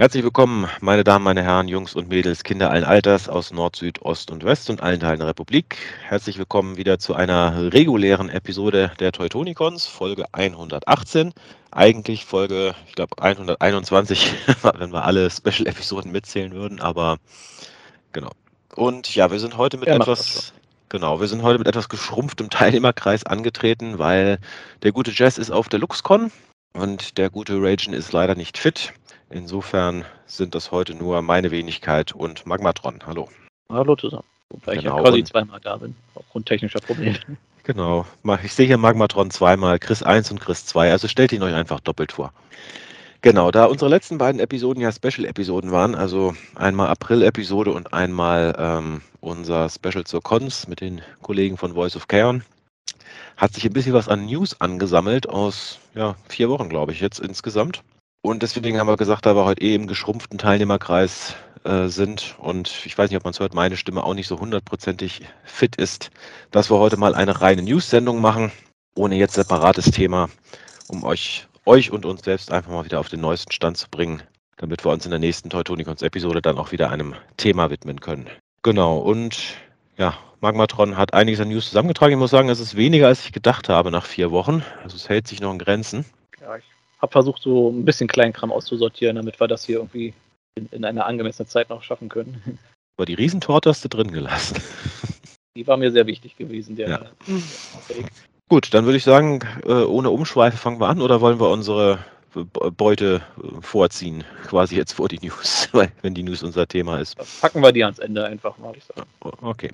Herzlich willkommen, meine Damen, meine Herren, Jungs und Mädels, Kinder allen Alters aus Nord, Süd, Ost und West und allen Teilen der Republik. Herzlich willkommen wieder zu einer regulären Episode der Teutonicons, Folge 118. Eigentlich Folge, ich glaube, 121, wenn wir alle Special-Episoden mitzählen würden, aber genau. Und ja, wir sind heute mit macht etwas, genau, wir sind heute mit etwas geschrumpftem Teilnehmerkreis angetreten, weil der gute Jazz ist auf der LuxCon und der gute Ragen ist leider nicht fit. Insofern sind das heute nur meine Wenigkeit und Magmatron. Hallo. Hallo zusammen. Wobei ich Genau, ja quasi und- zweimal da bin, aufgrund technischer Probleme. Genau. Ich sehe hier Magmatron zweimal, Chris 1 und Chris 2. Also stellt ihn euch einfach doppelt vor. Genau, da unsere letzten beiden Episoden ja Special-Episoden waren, also einmal April-Episode und einmal ähm, unser Special zur Cons mit den Kollegen von Voice of Chaos, hat sich ein bisschen was an News angesammelt aus ja, vier Wochen, glaube ich, jetzt insgesamt. Und deswegen haben wir gesagt, da wir heute eh im geschrumpften Teilnehmerkreis äh, sind und ich weiß nicht, ob man es hört, meine Stimme auch nicht so hundertprozentig fit ist, dass wir heute mal eine reine News-Sendung machen, ohne jetzt separates Thema, um euch, euch und uns selbst einfach mal wieder auf den neuesten Stand zu bringen, damit wir uns in der nächsten Teutonicons-Episode dann auch wieder einem Thema widmen können. Genau, und ja, Magmatron hat einiges an News zusammengetragen. Ich muss sagen, es ist weniger, als ich gedacht habe nach vier Wochen. Also es hält sich noch in Grenzen. Ja, ich habe versucht, so ein bisschen Kleinkram auszusortieren, damit wir das hier irgendwie in, in einer angemessenen Zeit noch schaffen können. Aber die Riesentorte hast du drin gelassen. Die war mir sehr wichtig gewesen, der Ja. der. Gut, dann würde ich sagen, äh, ohne Umschweife fangen wir an oder wollen wir unsere Be- Beute äh, vorziehen, quasi jetzt vor die News, weil wenn die News unser Thema ist. Packen wir die ans Ende einfach mal, ich sagen. Okay.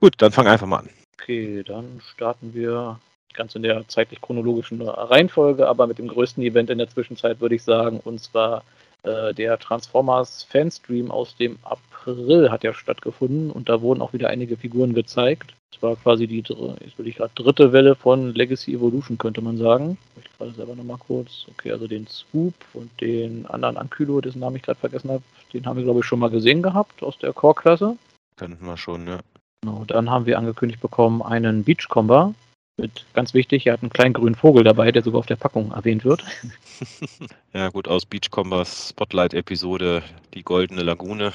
Gut, dann fang einfach mal an. Okay, dann starten wir ganz in der zeitlich chronologischen Reihenfolge, aber mit dem größten Event in der Zwischenzeit würde ich sagen, und zwar äh, der Transformers Fanstream aus dem April hat ja stattgefunden und da wurden auch wieder einige Figuren gezeigt. Das war quasi die jetzt will ich gerade dritte Welle von Legacy Evolution, könnte man sagen. Ich gerade selber nochmal kurz. Okay, also den Swoop und den anderen Ankylo, dessen Namen ich gerade vergessen habe, den haben wir, glaube ich, schon mal gesehen gehabt aus der Core-Klasse. Könnten wir schon, ja. Genau, dann haben wir angekündigt bekommen einen Beachcomber. Mit, ganz wichtig, er hat einen kleinen grünen Vogel dabei, der sogar auf der Packung erwähnt wird. Ja, gut, aus Beachcombers Spotlight-Episode, die Goldene Lagune.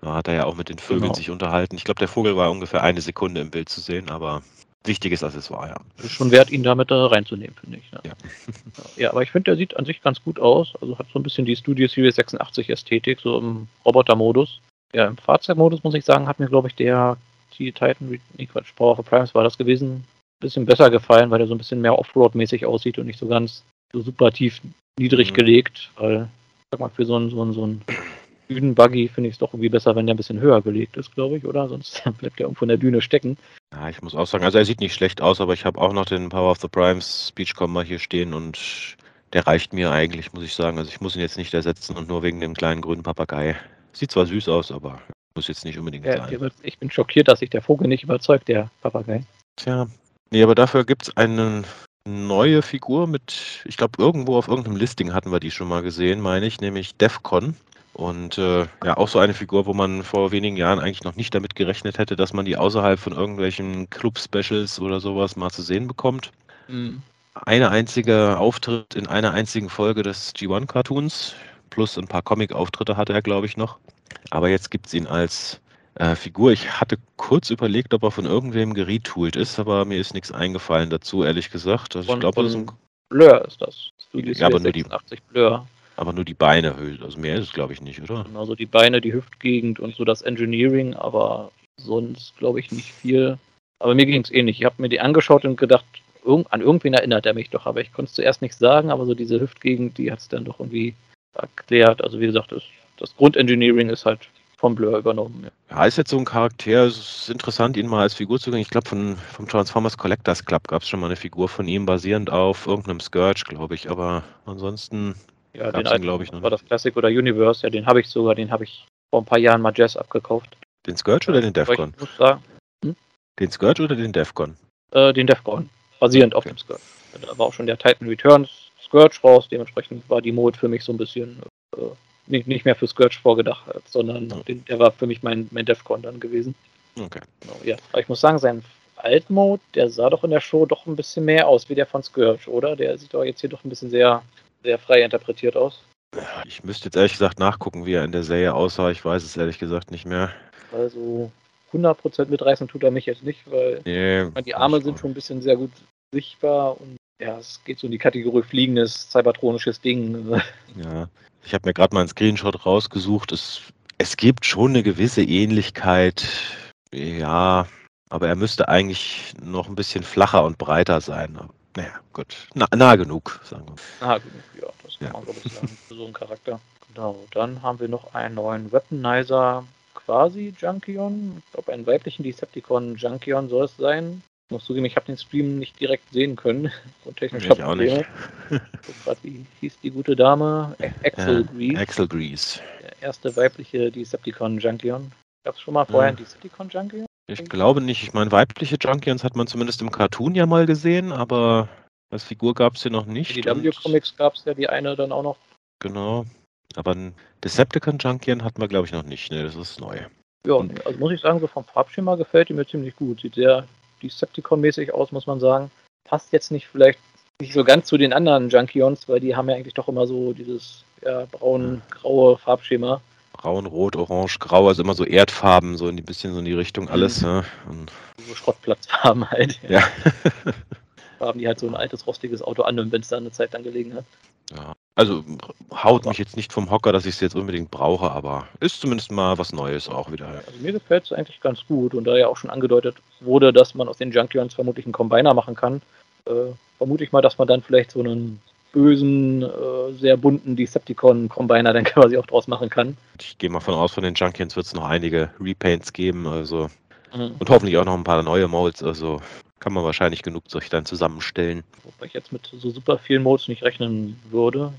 Da hat er ja auch mit den Vögeln Genau. sich unterhalten. Ich glaube, der Vogel war ungefähr eine Sekunde im Bild zu sehen, aber wichtiges Accessoire, ja. Das ist schon wert, ihn damit da reinzunehmen, finde ich. Ne? Ja. ja, aber ich finde, der sieht an sich ganz gut aus. Also hat so ein bisschen die Studio Series 86 Ästhetik, so im Robotermodus. Ja, im Fahrzeugmodus muss ich sagen, hat mir, glaube ich, der die Titan, nee, Quatsch, Power of Primes war das gewesen, bisschen besser gefallen, weil der so ein bisschen mehr Offroad-mäßig aussieht und nicht so ganz so super tief niedrig Mhm. gelegt, weil, sag mal, für so einen, so einen, so einen Dünen-Buggy finde ich es doch irgendwie besser, wenn der ein bisschen höher gelegt ist, glaube ich, oder? Sonst bleibt der irgendwo in der Düne stecken. Ja, ich muss auch sagen, also er sieht nicht schlecht aus, aber ich habe auch noch den Power of the Primes Beachcomber hier stehen und der reicht mir eigentlich, muss ich sagen. Also ich muss ihn jetzt nicht ersetzen und nur wegen dem kleinen grünen Papagei. Sieht zwar süß aus, aber muss jetzt nicht unbedingt Ja, sein. ich bin schockiert, dass sich der Vogel nicht überzeugt, der Papagei. Tja, nee, aber dafür gibt es eine neue Figur mit, ich glaube, irgendwo auf irgendeinem Listing hatten wir die schon mal gesehen, meine ich, nämlich Defcon. Und äh, ja, auch so eine Figur, wo man vor wenigen Jahren eigentlich noch nicht damit gerechnet hätte, dass man die außerhalb von irgendwelchen Club-Specials oder sowas mal zu sehen bekommt. Eine einzige Auftritt in einer einzigen Folge des G1-Cartoons, plus ein paar Comic-Auftritte hatte er, glaube ich, noch. Aber jetzt gibt es ihn als äh, Figur. Ich hatte kurz überlegt, ob er von irgendwem geretoolt ist, aber mir ist nichts eingefallen dazu, ehrlich gesagt. Also Von- ich glaube, das ist ein, Blur ist das. Studio Ja, aber nur die- 86 Blur. aber nur die Beine. Also mehr ist es, glaube ich, nicht, oder? Also die Beine, die Hüftgegend und so das Engineering, aber sonst glaube ich nicht viel. Aber mir ging es ähnlich. Ich habe mir die angeschaut und gedacht, irgend, an irgendwen erinnert er mich doch, aber ich konnte es zuerst nicht sagen, aber so diese Hüftgegend, die hat es dann doch irgendwie erklärt. Also wie gesagt, das, das Grundengineering ist halt vom Blur übernommen. Ja. Ja, ist jetzt so ein Charakter, es ist interessant, ihn mal als Figur zu kriegen. Ich glaube, von, vom Transformers Collectors Club gab es schon mal eine Figur von ihm, basierend auf irgendeinem Scourge, glaube ich. Aber ansonsten, Ja, Gab's den ihn, alten, glaub ich, noch war das Classic oder Universe, ja, den habe ich sogar, den habe ich vor ein paar Jahren mal Jazz abgekauft. den Scourge oder den Defcon? Sagen, Den Scourge oder den Defcon? äh, den Defcon, basierend auf Okay. dem Scourge. Da war auch schon der Titan Returns Scourge raus, dementsprechend war die Mode für mich so ein bisschen äh, nicht, nicht mehr für Scourge vorgedacht, sondern Ja. den, der war für mich mein, mein Defcon dann gewesen. Okay. Genau, ja. Aber ich muss sagen, sein Alt-Mode, der sah doch in der Show doch ein bisschen mehr aus wie der von Scourge, oder? Der sieht doch jetzt hier doch ein bisschen sehr, sehr frei interpretiert aus. Ich müsste jetzt ehrlich gesagt nachgucken, wie er in der Serie aussah. Ich weiß es ehrlich gesagt nicht mehr. Also 100% mitreißen tut er mich jetzt nicht, weil Nee, meine, die Arme sind schon ein bisschen sehr gut sichtbar und ja, es geht so in die Kategorie fliegendes, cybertronisches Ding. Ja, ich habe mir gerade mal einen Screenshot rausgesucht. Es, es gibt schon eine gewisse Ähnlichkeit. Ja, aber er müsste eigentlich noch ein bisschen flacher und breiter sein. Naja, gut. Na, nah genug, sagen wir. Ah, genug, ja, das kann Ja. man, glaube ich, sagen, für so einen Charakter. Genau, dann haben wir noch einen neuen Weaponizer, quasi Junkion. Ich glaube, einen weiblichen Decepticon Junkion soll es sein. Ich muss zugeben, ich habe den Stream nicht direkt sehen können. Und technischer Ich auch nicht. Wie hieß die gute Dame? A- Axel Ja, Grease, Axel Grease. der erste weibliche Decepticon Junkion. Gab es schon mal vorher Ja. einen Decepticon Junkion? Ich glaube nicht. Ich meine, weibliche Junkions hat man zumindest im Cartoon ja mal gesehen, aber als Figur gab es sie noch nicht. Die W-Comics gab es ja die eine dann auch noch. Genau. Aber ein Decepticon Junkion hatten wir, glaube ich, noch nicht. Ne, das ist neu. Ja, also muss ich sagen, so vom Farbschema gefällt die mir ziemlich gut. Sieht sehr Decepticon-mäßig aus, muss man sagen. Passt jetzt nicht vielleicht nicht so ganz zu den anderen Junkions, weil die haben ja eigentlich doch immer so dieses ja, braun-graue Farbschema. Braun, Rot, Orange, Grau, also immer so Erdfarben, so in die bisschen so in die Richtung alles. Ja. Und, So Schrottplatzfarben halt. ja. Farben, die halt so ein altes, rostiges Auto annehmen, wenn es da eine Zeit lang gelegen hat. ja. Also haut mich jetzt nicht vom Hocker, dass ich es jetzt unbedingt brauche, aber ist zumindest mal was Neues auch wieder. Also mir gefällt es eigentlich ganz gut und da ja auch schon angedeutet wurde, dass man aus den Junkions vermutlich einen Combiner machen kann, äh, vermute ich mal, dass man dann vielleicht so einen bösen, äh, sehr bunten Decepticon-Combiner dann quasi auch draus machen kann. Ich gehe mal von aus, von den Junkions wird es noch einige Repaints geben, also Mhm. und hoffentlich auch noch ein paar neue Molds, also kann man wahrscheinlich genug Zeug dann zusammenstellen. Wobei ich jetzt mit so super vielen Modes nicht rechnen würde.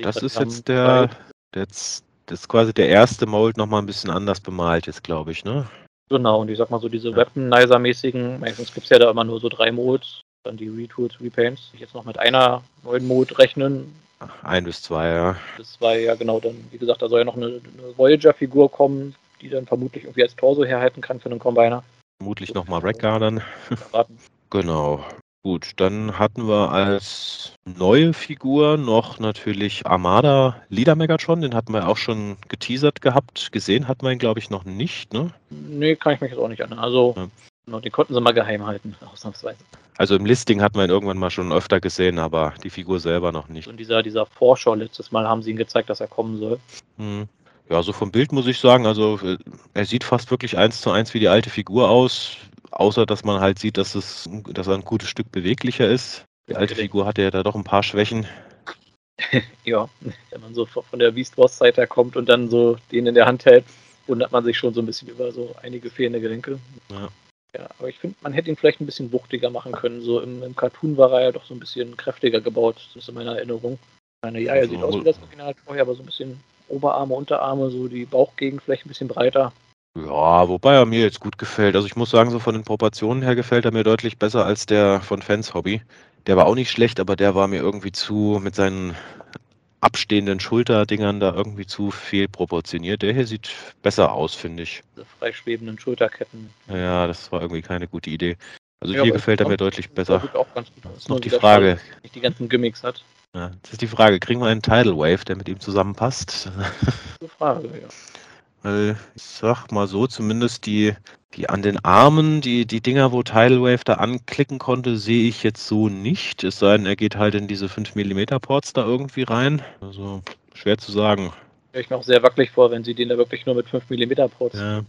Das ist jetzt der, zwei- jetzt, das ist quasi der erste Mold nochmal ein bisschen anders bemalt ist, glaube ich, ne? Genau, und ich sag mal so diese Ja. Weaponizer-mäßigen, meistens gibt es ja da immer nur so drei Modes, dann die Retools, Repaints. Ich jetzt noch mit einer neuen Mode rechnen. Ein bis zwei, ja. Das war ja genau dann, wie gesagt, da soll ja noch eine, eine Voyager-Figur kommen, die dann vermutlich irgendwie als Torso herhalten kann für einen Combiner. Vermutlich nochmal Redguardern. Genau. Gut, dann hatten wir als neue Figur noch natürlich Armada Leader Megatron. Den hatten wir auch schon geteasert gehabt. Gesehen hatten wir ihn, glaube ich, noch nicht, ne? Nee, kann ich mich jetzt auch nicht erinnern. Also, Ja. genau, die konnten sie mal geheim halten, ausnahmsweise. Also im Listing hatten wir ihn irgendwann mal schon öfter gesehen, aber die Figur selber noch nicht. Und dieser, dieser Vorschau letztes Mal haben sie ihm gezeigt, dass er kommen soll. Hm. Ja, so vom Bild muss ich sagen, also äh, er sieht fast wirklich eins zu eins wie die alte Figur aus, außer dass man halt sieht, dass, es, dass er ein gutes Stück beweglicher ist. Die alte Figur hatte ja da doch ein paar Schwächen. Ja, wenn man so von von der Beast Wars Zeit her kommt und dann so den in der Hand hält, wundert man sich schon so ein bisschen über so einige fehlende Gelenke. Ja. Ja, aber ich finde, man hätte ihn vielleicht ein bisschen wuchtiger machen können. So im, im Cartoon war er ja doch so ein bisschen kräftiger gebaut, das ist in meiner Erinnerung. Ich meine, ja, er Also, sieht aus wie das Original vorher, aber so ein bisschen Oberarme, Unterarme, so die Bauchgegend vielleicht ein bisschen breiter. Ja, wobei er mir jetzt gut gefällt. Also ich muss sagen, so von den Proportionen her gefällt er mir deutlich besser als der von Fans Hobby. Der war auch nicht schlecht, aber der war mir irgendwie zu mit seinen abstehenden Schulterdingern da irgendwie zu viel proportioniert. Der hier sieht besser aus, finde ich. Diese freischwebenden Schulterketten. Ja, das war irgendwie keine gute Idee. Also Ja, hier gefällt er mir deutlich Das besser. auch ganz gut. Ist noch die Frage. Nicht die ganzen Gimmicks hat. Ja, jetzt ist die Frage, kriegen wir einen Tidal Wave, der mit ihm zusammenpasst? Gute Frage, ja. Weil ich sag mal so, zumindest die, die an den Armen, die, die Dinger, wo Tidal Wave da anklicken konnte, sehe ich jetzt so nicht. Es sei denn, er geht halt in diese 5 mm Ports da irgendwie rein. Also schwer zu sagen. Ich mir auch sehr wackelig vor, wenn sie den da wirklich nur mit 5 mm Ports Ja,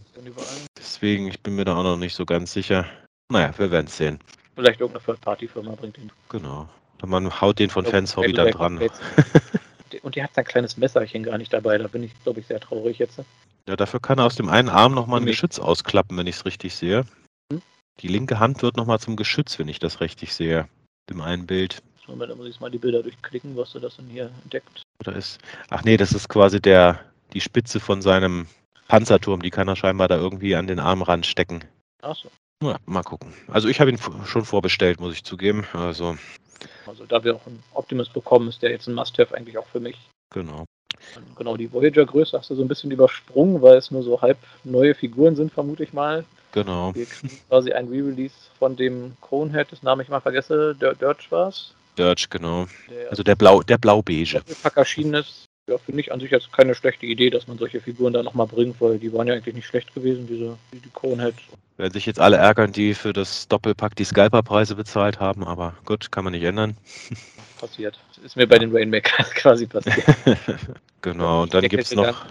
deswegen, ich bin mir da auch noch nicht so ganz sicher. Naja, wir werden es sehen. Vielleicht irgendeine Third-Party-Firma bringt den. Genau. Man haut den von Fans Hobby dann dran. Und die hat sein kleines Messerchen gar nicht dabei. Da bin ich, glaube ich, sehr traurig jetzt. Ja, dafür kann er aus dem einen Arm nochmal ein. Geschütz ausklappen, wenn ich es richtig sehe. Hm? Die linke Hand wird nochmal zum Geschütz, wenn ich das richtig sehe. Im einen Bild. Moment, da muss ich mal die Bilder durchklicken, was du das denn hier entdeckt. Oder ist. Ach nee, das ist quasi der, die Spitze von seinem Panzerturm. Die kann er scheinbar da irgendwie an den Arm ranstecken. Achso. Ja, mal gucken. Also ich habe ihn schon vorbestellt, muss ich zugeben. Also, Also da wir auch einen Optimus bekommen, ist der jetzt ein Must-Have eigentlich auch für mich. genau. Und genau, die Voyager-Größe hast du so ein bisschen übersprungen, weil es nur so halb neue Figuren sind, vermute ich mal. Genau. Wir kriegen quasi ein Re-Release von dem Conehead, das Name ich mal vergesse, Dir- Dirge war's. Dirge, genau. Der Also der blau, der blau-beige. Doppelpack erschienen ist. Ja, finde ich an sich jetzt keine schlechte Idee, dass man solche Figuren da nochmal bringt, weil die waren ja eigentlich nicht schlecht gewesen, diese die, Coneheads. Werden sich jetzt alle ärgern, die für das Doppelpack die Scalper-Preise bezahlt haben, aber gut, kann man nicht ändern. Passiert. Ist mir bei den Rainmakers quasi passiert. genau, und dann gibt es noch.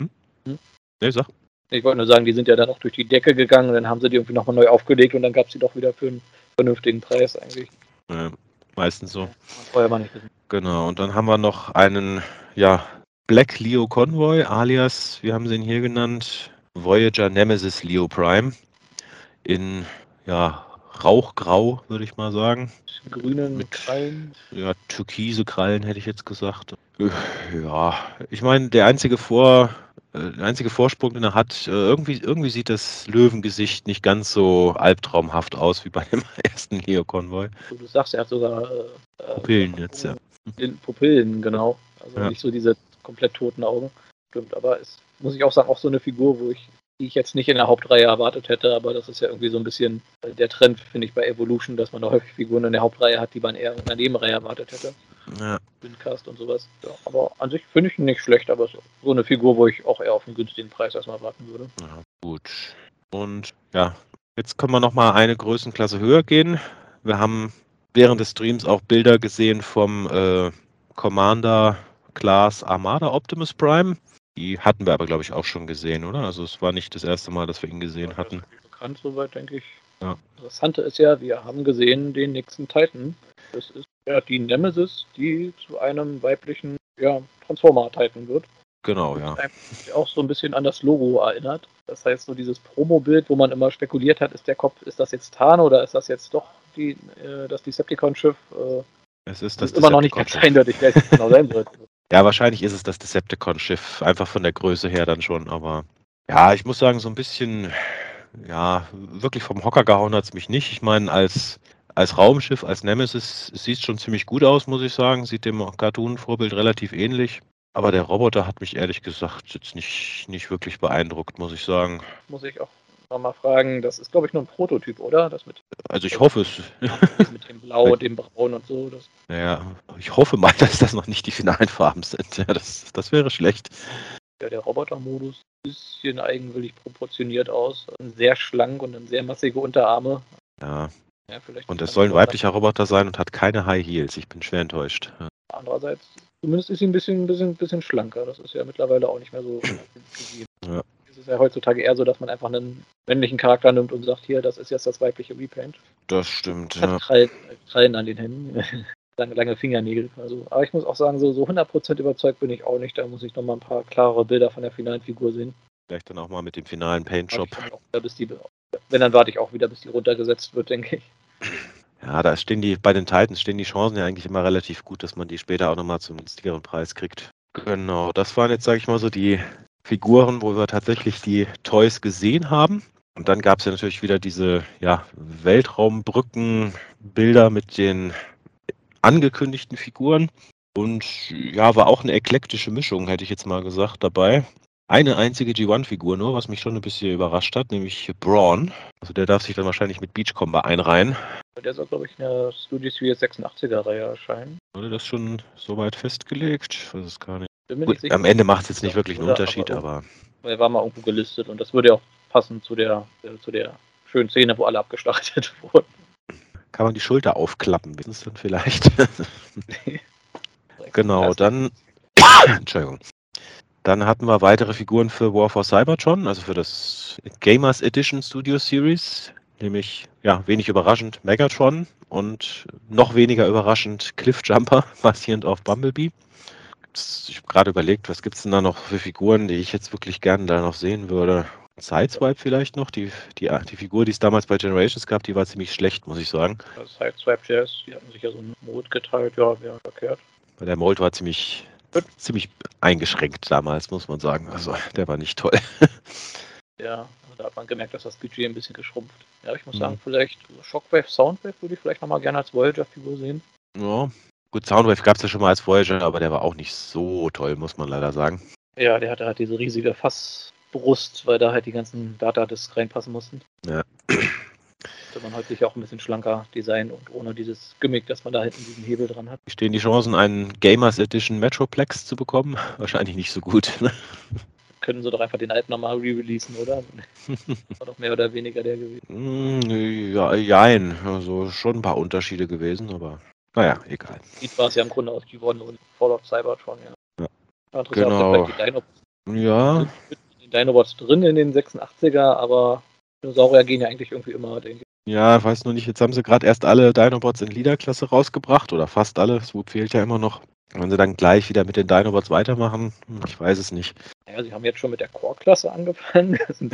Hm? Hm? Nee, sag. Ich wollte nur sagen, die sind ja dann auch durch die Decke gegangen, dann haben sie die irgendwie nochmal neu aufgelegt und dann gab es die doch wieder für einen vernünftigen Preis eigentlich. Ja, meistens so. Vorher war nicht wissen. Genau, und dann haben wir noch einen, ja, Black Leo Convoy, alias, wie haben sie ihn hier genannt? Voyager Nemesis Leo Prime. In, ja, Rauchgrau, würde ich mal sagen. Grünen mit Krallen. Ja, türkise Krallen hätte ich jetzt gesagt. Ja, ich meine, der einzige Vor, äh, der einzige Vorsprung, den er hat, äh, irgendwie, irgendwie sieht das Löwengesicht nicht ganz so albtraumhaft aus wie bei dem ersten Leo-Konvoi. Du sagst, er hat sogar äh, Pupillen jetzt, ja. Pupillen, genau. Also ja. nicht so diese komplett toten Augen. Stimmt, aber es muss ich auch sagen, auch so eine Figur, wo ich, die ich jetzt nicht in der Hauptreihe erwartet hätte, aber das ist ja irgendwie so ein bisschen der Trend, finde ich, bei Evolution, dass man da häufig Figuren in der Hauptreihe hat, die man eher in der Nebenreihe erwartet hätte. Ja. Windcast und sowas. Ja, aber an sich finde ich ihn nicht schlecht, aber so, so eine Figur, wo ich auch eher auf einen günstigen Preis erstmal warten würde. Ja, gut. Und ja, jetzt können wir nochmal eine Größenklasse höher gehen. Wir haben während des Streams auch Bilder gesehen vom äh, Commander Class Armada Optimus Prime. Die hatten wir aber, glaube ich, auch schon gesehen, oder? Also es war nicht das erste Mal, dass wir ihn gesehen ja, hatten. Bekannt soweit, denke ich. Ja. Interessante ist ja, wir haben gesehen den nächsten Titan. Das ist ja die Nemesis, die zu einem weiblichen ja, Transformer-Titan wird. Genau, ja. Auch so ein bisschen an das Logo erinnert. Das heißt, so dieses Promo-Bild, wo man immer spekuliert hat, ist der Kopf, ist das jetzt Tarn oder ist das jetzt doch die, äh, das Decepticon-Schiff? Äh, es ist das ist immer noch nicht ganz eindeutig, wer es genau sein wird. Ja, wahrscheinlich ist es das Decepticon-Schiff, einfach von der Größe her dann schon, aber ja, ich muss sagen, so ein bisschen, ja, wirklich vom Hocker gehauen hat es mich nicht. Ich meine, als, als Raumschiff, als Nemesis sieht es schon ziemlich gut aus, muss ich sagen. Sieht dem Cartoon-Vorbild relativ ähnlich. Aber der Roboter hat mich ehrlich gesagt jetzt nicht, nicht wirklich beeindruckt, muss ich sagen. Muss ich auch nochmal fragen. Das ist, glaube ich, nur ein Prototyp, oder? Das mit, also ich hoffe es. Mit dem Blau, dem Braun und so. Das. Ja, ich hoffe mal, dass das noch nicht die finalen Farben sind. Ja, das, das wäre schlecht. Ja, der Robotermodus bisschen eigenwillig proportioniert aus. Sehr schlank und sehr massige Unterarme. Ja. Ja und es soll ein weiblicher Roboter sein und hat keine High Heels. Ich bin schwer enttäuscht. Andererseits Zumindest ist sie ein bisschen, bisschen, bisschen schlanker. Das ist ja mittlerweile auch nicht mehr so Ja. Es ist ja heutzutage eher so, dass man einfach einen männlichen Charakter nimmt und sagt, hier, das ist jetzt das weibliche Repaint. Das stimmt, Hat ja. Krallen, Krallen an den Händen. lange, lange Fingernägel. Also, aber ich muss auch sagen, so, so 100% überzeugt bin ich auch nicht. Da muss ich noch mal ein paar klarere Bilder von der finalen Figur sehen. Vielleicht dann auch mal mit dem finalen Paint-Shop. Wenn, dann warte ich auch wieder, bis die runtergesetzt wird, denke ich. Ja, da stehen die, bei den Titans stehen die Chancen ja eigentlich immer relativ gut, dass man die später auch nochmal zum günstigeren Preis kriegt. Genau, das waren jetzt, sage ich mal, so die Figuren, wo wir tatsächlich die Toys gesehen haben. Und dann gab es ja natürlich wieder diese ja, Weltraumbrückenbilder mit den angekündigten Figuren. Und ja, war auch eine eklektische Mischung, hätte ich jetzt mal gesagt, dabei eine einzige G1-Figur nur, was mich schon ein bisschen überrascht hat, nämlich Braun. Also der darf sich dann wahrscheinlich mit Beachcomber einreihen. Der soll, glaube ich, in der Studio Series 86er-Reihe erscheinen. Wurde das schon soweit festgelegt? Ich weiß es gar nicht. Gut, am Ende macht es jetzt nicht wirklich einen Unterschied, aber, aber. Er war mal irgendwo gelistet und das würde ja auch passen zu der, zu der schönen Szene, wo alle abgeschlachtet wurden. Kann man die Schulter aufklappen, wissen Sie dann vielleicht? genau, dann. Entschuldigung. Dann hatten wir weitere Figuren für War for Cybertron, also für das Gamers Edition Studio Series, nämlich, ja, wenig überraschend Megatron und noch weniger überraschend Cliffjumper, basierend auf Bumblebee. Ich habe gerade überlegt, was gibt es denn da noch für Figuren, die ich jetzt wirklich gerne da noch sehen würde. Sideswipe vielleicht noch, die, die, die Figur, die es damals bei Generations gab, die war ziemlich schlecht, muss ich sagen. Sideswipe Jazz, die hatten sich ja so einen Mode geteilt, ja, wäre verkehrt. Weil der Mold war ziemlich ziemlich eingeschränkt damals, muss man sagen. Also der war nicht toll. Ja, da hat man gemerkt, dass das Budget ein bisschen geschrumpft. Ja, ich muss mhm. sagen, vielleicht Shockwave, Soundwave würde ich vielleicht nochmal gerne als Voyager-Figur sehen. Ja, gut, Soundwave gab es ja schon mal als Voyager, aber der war auch nicht so toll, muss man leider sagen. Ja, der hatte halt diese riesige Fassbrust, weil da halt die ganzen Datadisks reinpassen mussten. Ja. Man sich auch ein bisschen schlanker designen und ohne dieses Gimmick, dass man da hinten diesen Hebel dran hat. Wie stehen die Chancen, einen Gamers Edition Metroplex zu bekommen? Wahrscheinlich nicht so gut. Ne? Können sie doch einfach den alten nochmal re-releasen, oder? War doch mehr oder weniger der gewesen. Hm, ja, jein. Also schon ein paar Unterschiede gewesen, aber naja, egal. Sieht war es ja im Grunde aus G1 und Fallout Cybertron, ja. Ja. ja Genau. Die Dino Ja, die Dinobots drin in den 86er, aber Dinosaurier gehen ja eigentlich irgendwie immer, denke. Ja, ich weiß nur nicht, jetzt haben sie gerade erst alle Dinobots in Leader-Klasse rausgebracht oder fast alle. Swoop fehlt ja immer noch. Wenn sie dann gleich wieder mit den Dinobots weitermachen, hm, ich weiß es nicht. Naja, sie haben jetzt schon mit der Core-Klasse angefangen. Das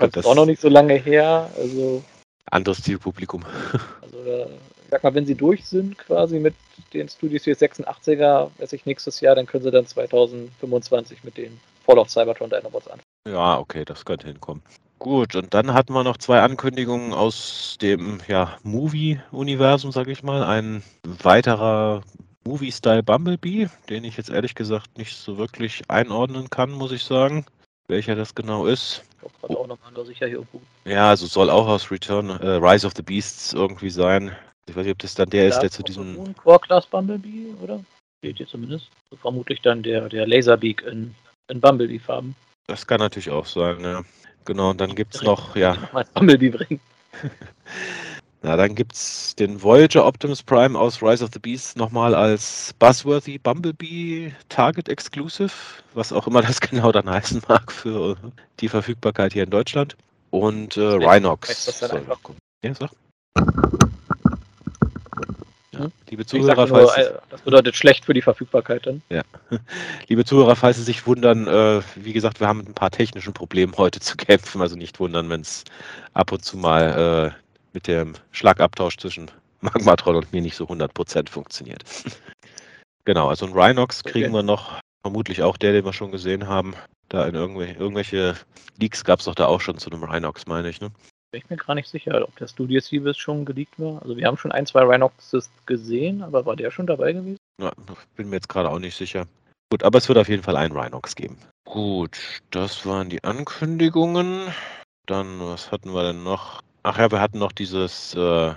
Ja, ist das auch noch nicht so lange her. Also, anderes Zielpublikum. also da, ich sag mal, wenn sie durch sind quasi mit den Studios Series 86er, weiß ich, nächstes Jahr, dann können sie dann 2025 mit den Fallout Cybertron Dinobots anfangen. Ja, okay, das könnte hinkommen. Gut, und dann hatten wir noch zwei Ankündigungen aus dem ja, Movie-Universum, sage ich mal. Ein weiterer Movie-Style Bumblebee, den ich jetzt ehrlich gesagt nicht so wirklich einordnen kann, muss ich sagen, welcher das genau ist. Ich auch nochmal nur sicher hier irgendwo. Ja, also soll auch aus Return, äh, Rise of the Beasts irgendwie sein. Ich weiß nicht, ob das dann der ist, der zu diesem. Core-Class Bumblebee, oder? Steht hier zumindest. So vermutlich dann der, der Laserbeak in, in Bumblebee-Farben. Das kann natürlich auch sein, ja. Genau, und dann gibt es noch, ja, Nochmal Bumblebee bringen. Na, dann gibt's den Voyager Optimus Prime aus Rise of the Beasts nochmal als Buzzworthy Bumblebee Target Exclusive, was auch immer das genau dann heißen mag für die Verfügbarkeit hier in Deutschland. Und äh, Rhinox. Ja, sag. Ja, Hm? liebe Zuhörer, nur, falls, äh, das bedeutet schlecht für die Verfügbarkeit dann. liebe Zuhörer, falls Sie sich wundern, äh, wie gesagt, wir haben mit ein paar technischen Problemen heute zu kämpfen, also nicht wundern, wenn es ab und zu mal äh, mit dem Schlagabtausch zwischen Magmatron und mir nicht so 100% funktioniert. genau, also ein Rhinox kriegen Okay. wir noch, vermutlich auch der, den wir schon gesehen haben. Da in irgendwelche, irgendwelche Leaks gab es doch da auch schon zu einem Rhinox, meine ich. Ne? Bin ich mir gar nicht sicher, ob der Studio Series schon geleakt war. Also wir haben schon ein, zwei Rhinoxes gesehen, aber war der schon dabei gewesen? Ja, bin mir jetzt gerade auch nicht sicher. Gut, aber es wird auf jeden Fall einen Rhinox geben. Gut, das waren die Ankündigungen. Dann, was hatten wir denn noch? Ach ja, wir hatten noch dieses, äh, äh,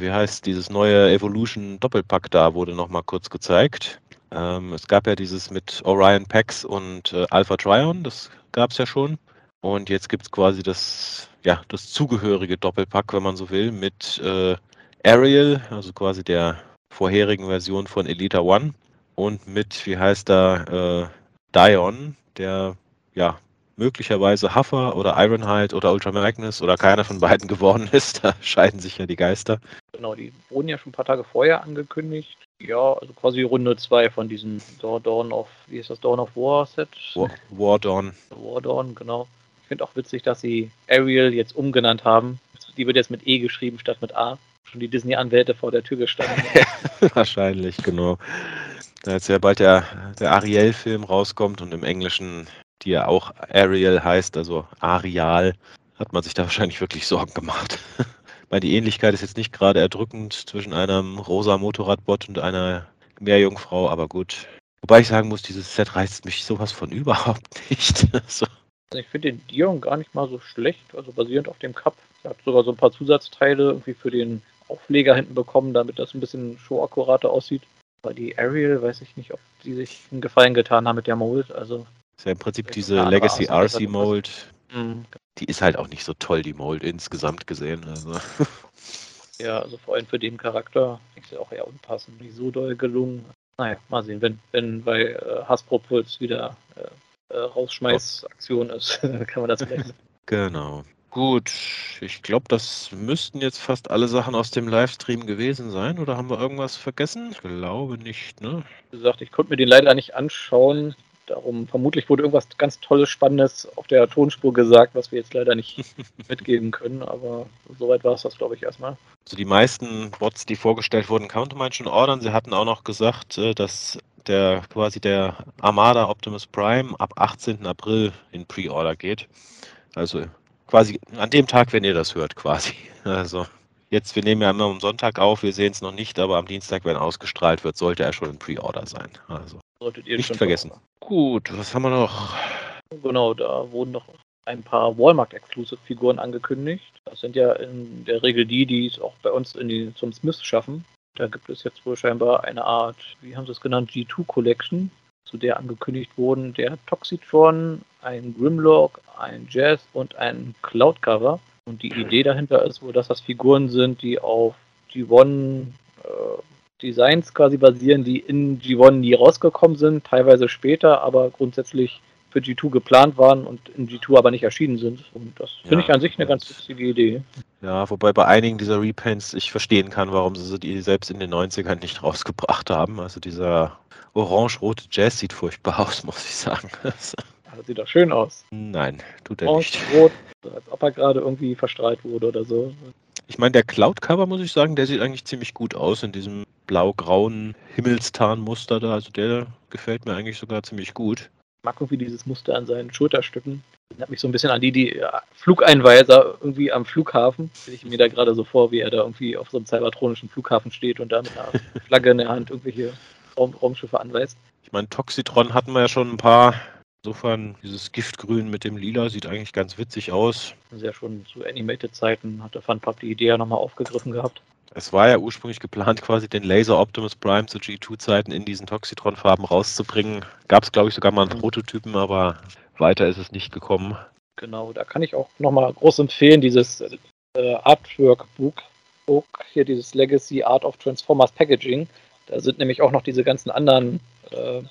wie heißt dieses neue Evolution Doppelpack da, wurde noch mal kurz gezeigt. Ähm, es gab ja dieses mit Orion Pax und äh, Alpha Trion, das gab es ja schon. Und jetzt gibt es quasi das, ja, das zugehörige Doppelpack, wenn man so will, mit äh, Ariel, also quasi der vorherigen Version von Elita One und mit, wie heißt da, äh, Dion, der ja möglicherweise Huffer oder Ironhide oder Ultra Magnus oder keiner von beiden geworden ist. Da scheiden sich ja die Geister. Genau, die wurden ja schon ein paar Tage vorher angekündigt. Ja, also quasi Runde 2 von diesem Dawn Dawn of, wie ist das, Dawn of War Set? War, War Dawn. War Dawn, genau. Ich finde auch witzig, dass sie Ariel jetzt umgenannt haben. Die wird jetzt mit E geschrieben statt mit A. Schon die Disney-Anwälte vor der Tür gestanden. Wahrscheinlich, genau. Da jetzt ja bald der, der Ariel-Film rauskommt und im Englischen, die ja auch Ariel heißt, also Arial, hat man sich da wahrscheinlich wirklich Sorgen gemacht. Weil die Ähnlichkeit ist jetzt nicht gerade erdrückend zwischen einem rosa Motorradbot und einer Meerjungfrau, aber gut. Wobei ich sagen muss, dieses Set reizt mich sowas von überhaupt nicht. so. Ich finde den Dion gar nicht mal so schlecht, also basierend auf dem Cup. Er hat sogar so ein paar Zusatzteile irgendwie für den Aufleger hinten bekommen, damit das ein bisschen showakkurater aussieht. Aber die Ariel, weiß ich nicht, ob die sich einen Gefallen getan haben mit der Mold. Also, Ist ja im Prinzip diese Legacy RC Mold. mh, Die ist halt auch nicht so toll, die Mold insgesamt gesehen. Also. ja, also vor allem für den Charakter ist ja auch eher unpassend, nicht so doll gelungen. Naja, mal sehen, wenn, wenn bei äh, Hasbro Puls wieder äh, äh, Rausschmeißaktion ist, kann man das vielleicht Genau. Gut, ich glaube, das müssten jetzt fast alle Sachen aus dem Livestream gewesen sein. Oder haben wir irgendwas vergessen? Ich glaube nicht, ne? Wie gesagt, ich konnte mir den leider nicht anschauen. Darum vermutlich wurde irgendwas ganz Tolles, Spannendes auf der Tonspur gesagt, was wir jetzt leider nicht mitgeben können. Aber soweit war es das, glaube ich, erstmal. Also die meisten Bots, die vorgestellt wurden, konnte man schon ordern. Sie hatten auch noch gesagt, äh, dass der quasi der Armada Optimus Prime ab 18. April in Pre-Order geht. Also quasi an dem Tag, wenn ihr das hört, quasi. Also jetzt, wir nehmen ja immer am Sonntag auf, wir sehen es noch nicht, aber am Dienstag, wenn ausgestrahlt wird, sollte er schon in Pre-Order sein. Also Solltet ihr Nicht schon vergessen. gut, was haben wir noch? Genau, da wurden noch ein paar Walmart-Exclusive-Figuren angekündigt. Das sind ja in der Regel die, die es auch bei uns in die, zum Smith schaffen. Da gibt es jetzt wohl scheinbar eine Art, wie haben sie es genannt, G2 Collection, zu der angekündigt wurden der Toxitron, ein Grimlock, ein Jazz und ein Cloud Cover. Und die Idee dahinter ist wohl, dass das Figuren sind, die auf G1 äh, Designs quasi basieren, die in G1 nie rausgekommen sind, teilweise später, aber grundsätzlich für G2 geplant waren und in G2 aber nicht erschienen sind. Und das finde ja, ich an sich eine ganz witzige Idee. Ja, wobei bei einigen dieser Repaints ich verstehen kann, warum sie die selbst in den 90ern nicht rausgebracht haben. Also dieser orange-rote Jazz sieht furchtbar aus, muss ich sagen. das sieht doch schön aus. Nein, tut er nicht. Orange-rot, als ob er gerade irgendwie verstrahlt wurde oder so. Ich meine, der Cloud-Cover, muss ich sagen, der sieht eigentlich ziemlich gut aus in diesem blau-grauen Himmelstarnmuster da. Also der gefällt mir eigentlich sogar ziemlich gut mag irgendwie dieses Muster an seinen Schulterstücken. Erinnert mich so ein bisschen an die, die ja, Flugeinweiser irgendwie am Flughafen. Stelle ich mir da gerade so vor, wie er da irgendwie auf so einem cybertronischen Flughafen steht und da mit einer Flagge in der Hand irgendwelche Raum Raumschiffe anweist. Ich meine, Toxitron hatten wir ja schon ein paar. Insofern, dieses Giftgrün mit dem Lila sieht eigentlich ganz witzig aus. Ist ja schon zu Animated-Zeiten, hat der Funpub die Idee ja nochmal aufgegriffen gehabt. Es war ja ursprünglich geplant, quasi den Laser Optimus Prime zu G2-Zeiten in diesen Toxitron-Farben rauszubringen. Gab es, glaube ich, sogar mal einen mhm. Prototypen, aber weiter ist es nicht gekommen. Genau, da kann ich auch nochmal groß empfehlen, dieses äh, Artwork-Book, Book, hier dieses Legacy Art of Transformers Packaging. Da sind nämlich auch noch diese ganzen anderen äh,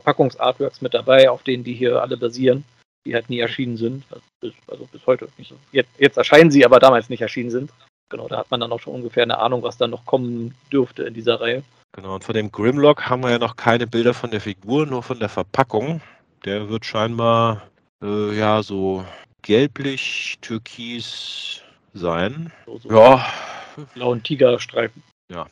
Verpackungsartworks mit dabei, auf denen die hier alle basieren, die halt nie erschienen sind. Also bis, also bis heute nicht so. Jetzt, jetzt erscheinen sie, aber damals nicht erschienen sind. Genau, da hat man dann auch schon ungefähr eine Ahnung, was dann noch kommen dürfte in dieser Reihe. Genau, und von dem Grimlock haben wir ja noch keine Bilder von der Figur, nur von der Verpackung. Der wird scheinbar äh, ja so gelblich, türkis sein. So, so ja. Blauen Tigerstreifen. Ja.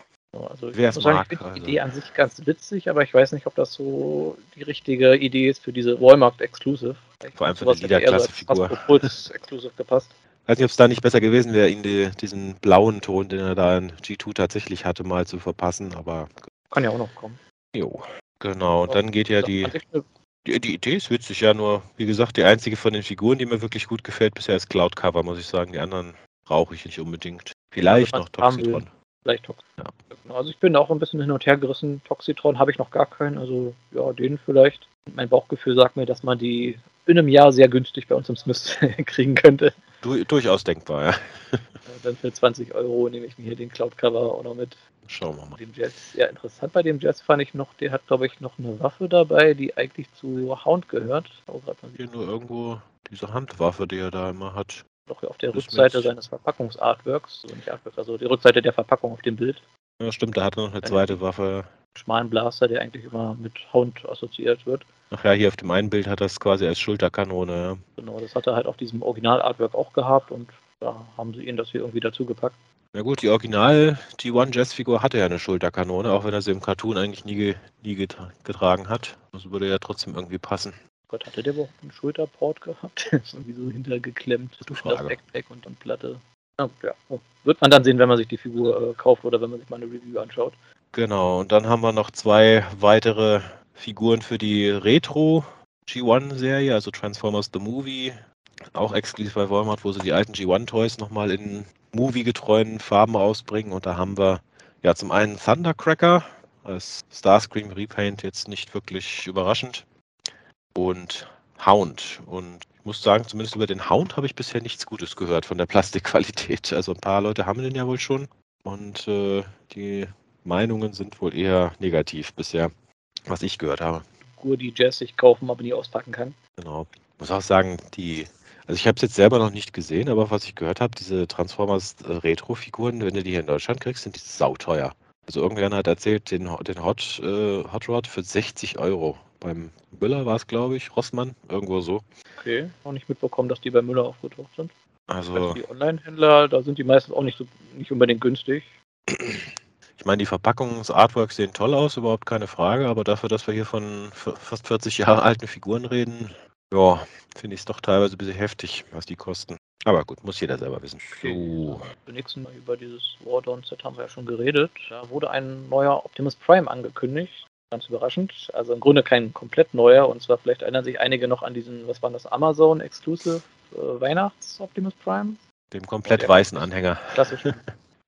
Also Wer es mag. Ich finde die also. Idee an sich ganz witzig, aber ich weiß nicht, ob das so die richtige Idee ist für diese Walmart Exclusive. Vor allem für die Liederklasse-Figur. So Exclusive gepasst weiß nicht, ob es da nicht besser gewesen wäre, ihn die, diesen blauen Ton, den er da in G2 tatsächlich hatte, mal zu verpassen, aber. Kann ja auch noch kommen. Jo, genau. Und dann geht ja die, die. Die Idee ist witzig, ja, nur, wie gesagt, die einzige von den Figuren, die mir wirklich gut gefällt, bisher ist Cloud Cover, muss ich sagen. Die anderen brauche ich nicht unbedingt. Vielleicht ja, noch Toxitron. Vielleicht Toxitron. Ja. Also ich bin auch ein bisschen hin und her gerissen. Toxitron habe ich noch gar keinen, also ja, den vielleicht. Mein Bauchgefühl sagt mir, dass man die in einem Jahr sehr günstig bei uns im Smith kriegen könnte. Du, durchaus denkbar, ja. Dann für 20 Euro nehme ich mir hier den Cloud-Cover auch noch mit. Schauen wir mal. Dem Jazz. Ja, interessant bei dem Jazz fand ich noch, der hat, glaube ich, noch eine Waffe dabei, die eigentlich zu Hound gehört. Hier nur irgendwo diese Handwaffe, die er da immer hat. Doch auf der Rückseite seines Verpackungs-Artworks, also nicht Artwork, also die Rückseite der Verpackung auf dem Bild. Ja, stimmt, da hat er noch eine zweite Waffe. Schmalen Blaster, der eigentlich immer mit Hound assoziiert wird. Ach ja, hier auf dem einen Bild hat er es quasi als Schulterkanone. Ja. Genau, das hat er halt auf diesem Original-Artwork auch gehabt und da haben sie ihn das hier irgendwie dazu gepackt. Na gut, die Original G1 Jazz-Figur hatte ja eine Schulterkanone, auch wenn er sie im Cartoon eigentlich nie, nie getragen hat. Das würde ja trotzdem irgendwie passen. Gott, hatte der wohl einen Schulterport gehabt? ist irgendwie so hintergeklemmt durch das Backpack und dann Platte. Na ja, oh. wird man dann sehen, wenn man sich die Figur äh, kauft oder wenn man sich mal eine Review anschaut. Genau, und dann haben wir noch zwei weitere Figuren für die Retro G1-Serie, also Transformers The Movie, auch exklusiv bei Walmart, wo sie die alten G1-Toys nochmal in moviegetreuen Farben rausbringen. Und da haben wir ja zum einen Thundercracker als Starscream Repaint, jetzt nicht wirklich überraschend. Und Hound. Und ich muss sagen, zumindest über den Hound habe ich bisher nichts Gutes gehört von der Plastikqualität. Also ein paar Leute haben den ja wohl schon. Und äh, die Meinungen sind wohl eher negativ bisher was ich gehört habe. Figur, die Jazz sich kaufen, aber nie auspacken kann. Genau. Ich muss auch sagen, die, also ich habe es jetzt selber noch nicht gesehen, aber was ich gehört habe, diese Transformers äh, Retro-Figuren, wenn du die hier in Deutschland kriegst, sind die sauteuer. Also irgendwer hat erzählt, den, den Hot, äh, Hot Rod für 60 Euro. Beim Müller war es, glaube ich, Rossmann, irgendwo so. Okay, auch nicht mitbekommen, dass die bei Müller aufgetaucht sind. Also. Die Online-Händler, da sind die meistens auch nicht so nicht unbedingt günstig. Ich meine, die Verpackungen, das Artwork sehen toll aus, überhaupt keine Frage, aber dafür, dass wir hier von fast 40 Jahre alten Figuren reden, ja, finde ich es doch teilweise ein bisschen heftig, was die kosten. Aber gut, muss jeder selber wissen. Okay. So. Zunächst mal über dieses Wardawn-Set haben wir ja schon geredet. Da wurde ein neuer Optimus Prime angekündigt. Ganz überraschend. Also im Grunde kein komplett neuer. Und zwar vielleicht erinnern sich einige noch an diesen, was war das, Amazon Exclusive äh, Weihnachts Optimus Prime. Dem komplett ja, weißen Anhänger. Klassisch.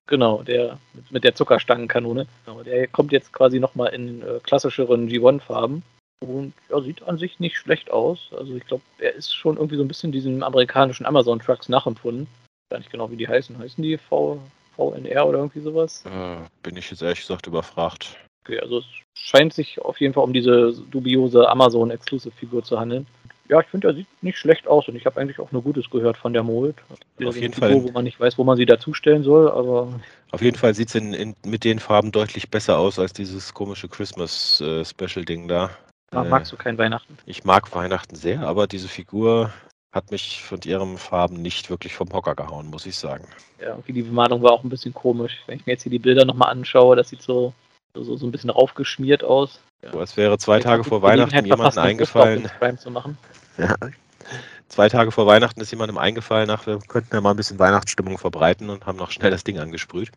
genau, der mit, mit der Zuckerstangenkanone. Genau, der kommt jetzt quasi nochmal in äh, klassischeren G1-Farben. Und ja, sieht an sich nicht schlecht aus. Also ich glaube, er ist schon irgendwie so ein bisschen diesen amerikanischen Amazon-Trucks nachempfunden. Ich weiß Gar nicht genau, wie die heißen. Heißen die v, VNR oder irgendwie sowas? Äh, bin ich jetzt ehrlich gesagt überfragt. Okay, also es scheint sich auf jeden Fall um diese dubiose Amazon-Exclusive-Figur zu handeln. Ja, ich finde, er sieht nicht schlecht aus und ich habe eigentlich auch nur Gutes gehört von der Mold. Auf jeden Figur, Fall. Wo man nicht weiß, wo man sie dazustellen soll, aber. Auf jeden Fall sieht es mit den Farben deutlich besser aus als dieses komische Christmas-Special-Ding äh, da. Ach, magst du kein Weihnachten? Ich mag Weihnachten sehr, aber diese Figur hat mich von ihren Farben nicht wirklich vom Hocker gehauen, muss ich sagen. Ja, irgendwie die Bemalung war auch ein bisschen komisch. Wenn ich mir jetzt hier die Bilder nochmal anschaue, das sieht so, so, so ein bisschen raufgeschmiert aus. Ja. So, als wäre zwei Tage vor Weihnachten jemandem eingefallen. Ja. Zwei Tage vor Weihnachten ist jemandem eingefallen, ach, wir könnten ja mal ein bisschen Weihnachtsstimmung verbreiten und haben noch schnell das Ding angesprüht.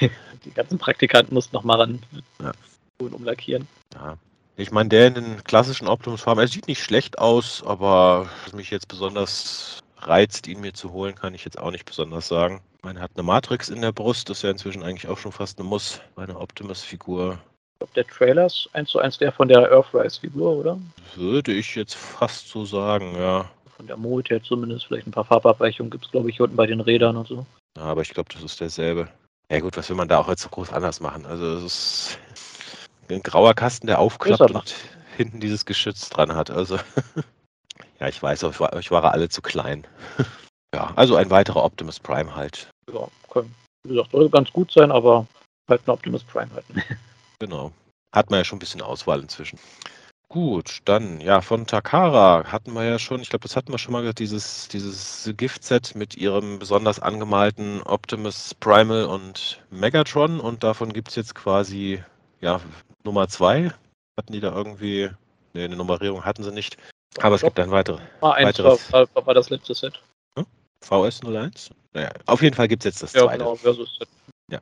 die ganzen Praktikanten mussten noch mal ran ja. und umlackieren. Ja, ich meine, der in den klassischen Optimus-Farben, er sieht nicht schlecht aus, aber was mich jetzt besonders reizt, ihn mir zu holen, kann ich jetzt auch nicht besonders sagen. Ich er hat eine Matrix in der Brust, das ist ja inzwischen eigentlich auch schon fast eine Muss bei einer Optimus-Figur. Ich glaube, der Trailer ist eins zu eins der von der Earthrise-Figur, oder? Würde ich jetzt fast so sagen, ja. Von der Mold her zumindest, vielleicht ein paar Farbabweichungen gibt es, glaube ich, unten bei den Rädern und so. Ja, aber ich glaube, das ist derselbe. Ja gut, was will man da auch jetzt so groß anders machen? Also es ist ein grauer Kasten, der aufklappt und hinten dieses Geschütz dran hat. Also, ja, ich weiß, euch war, euch war alle zu klein. ja, also ein weiterer Optimus Prime halt. Ja, können. Wie gesagt, soll ganz gut sein, aber halt ein Optimus Prime halt. genau. Hat man ja schon ein bisschen Auswahl inzwischen. Gut, dann, ja, von Takara hatten wir ja schon, ich glaube, das hatten wir schon mal gesagt, dieses, dieses Gift-Set mit ihrem besonders angemalten Optimus Primal und Megatron und davon gibt es jetzt quasi, ja, Nummer 2. Hatten die da irgendwie. Ne, eine Nummerierung hatten sie nicht. Aber es gibt ein weitere, A1 weiteres. War, war, das letzte Set. Hm? VS01? Naja, auf jeden Fall gibt es jetzt das ja, zweite. Genau, versus. Ja.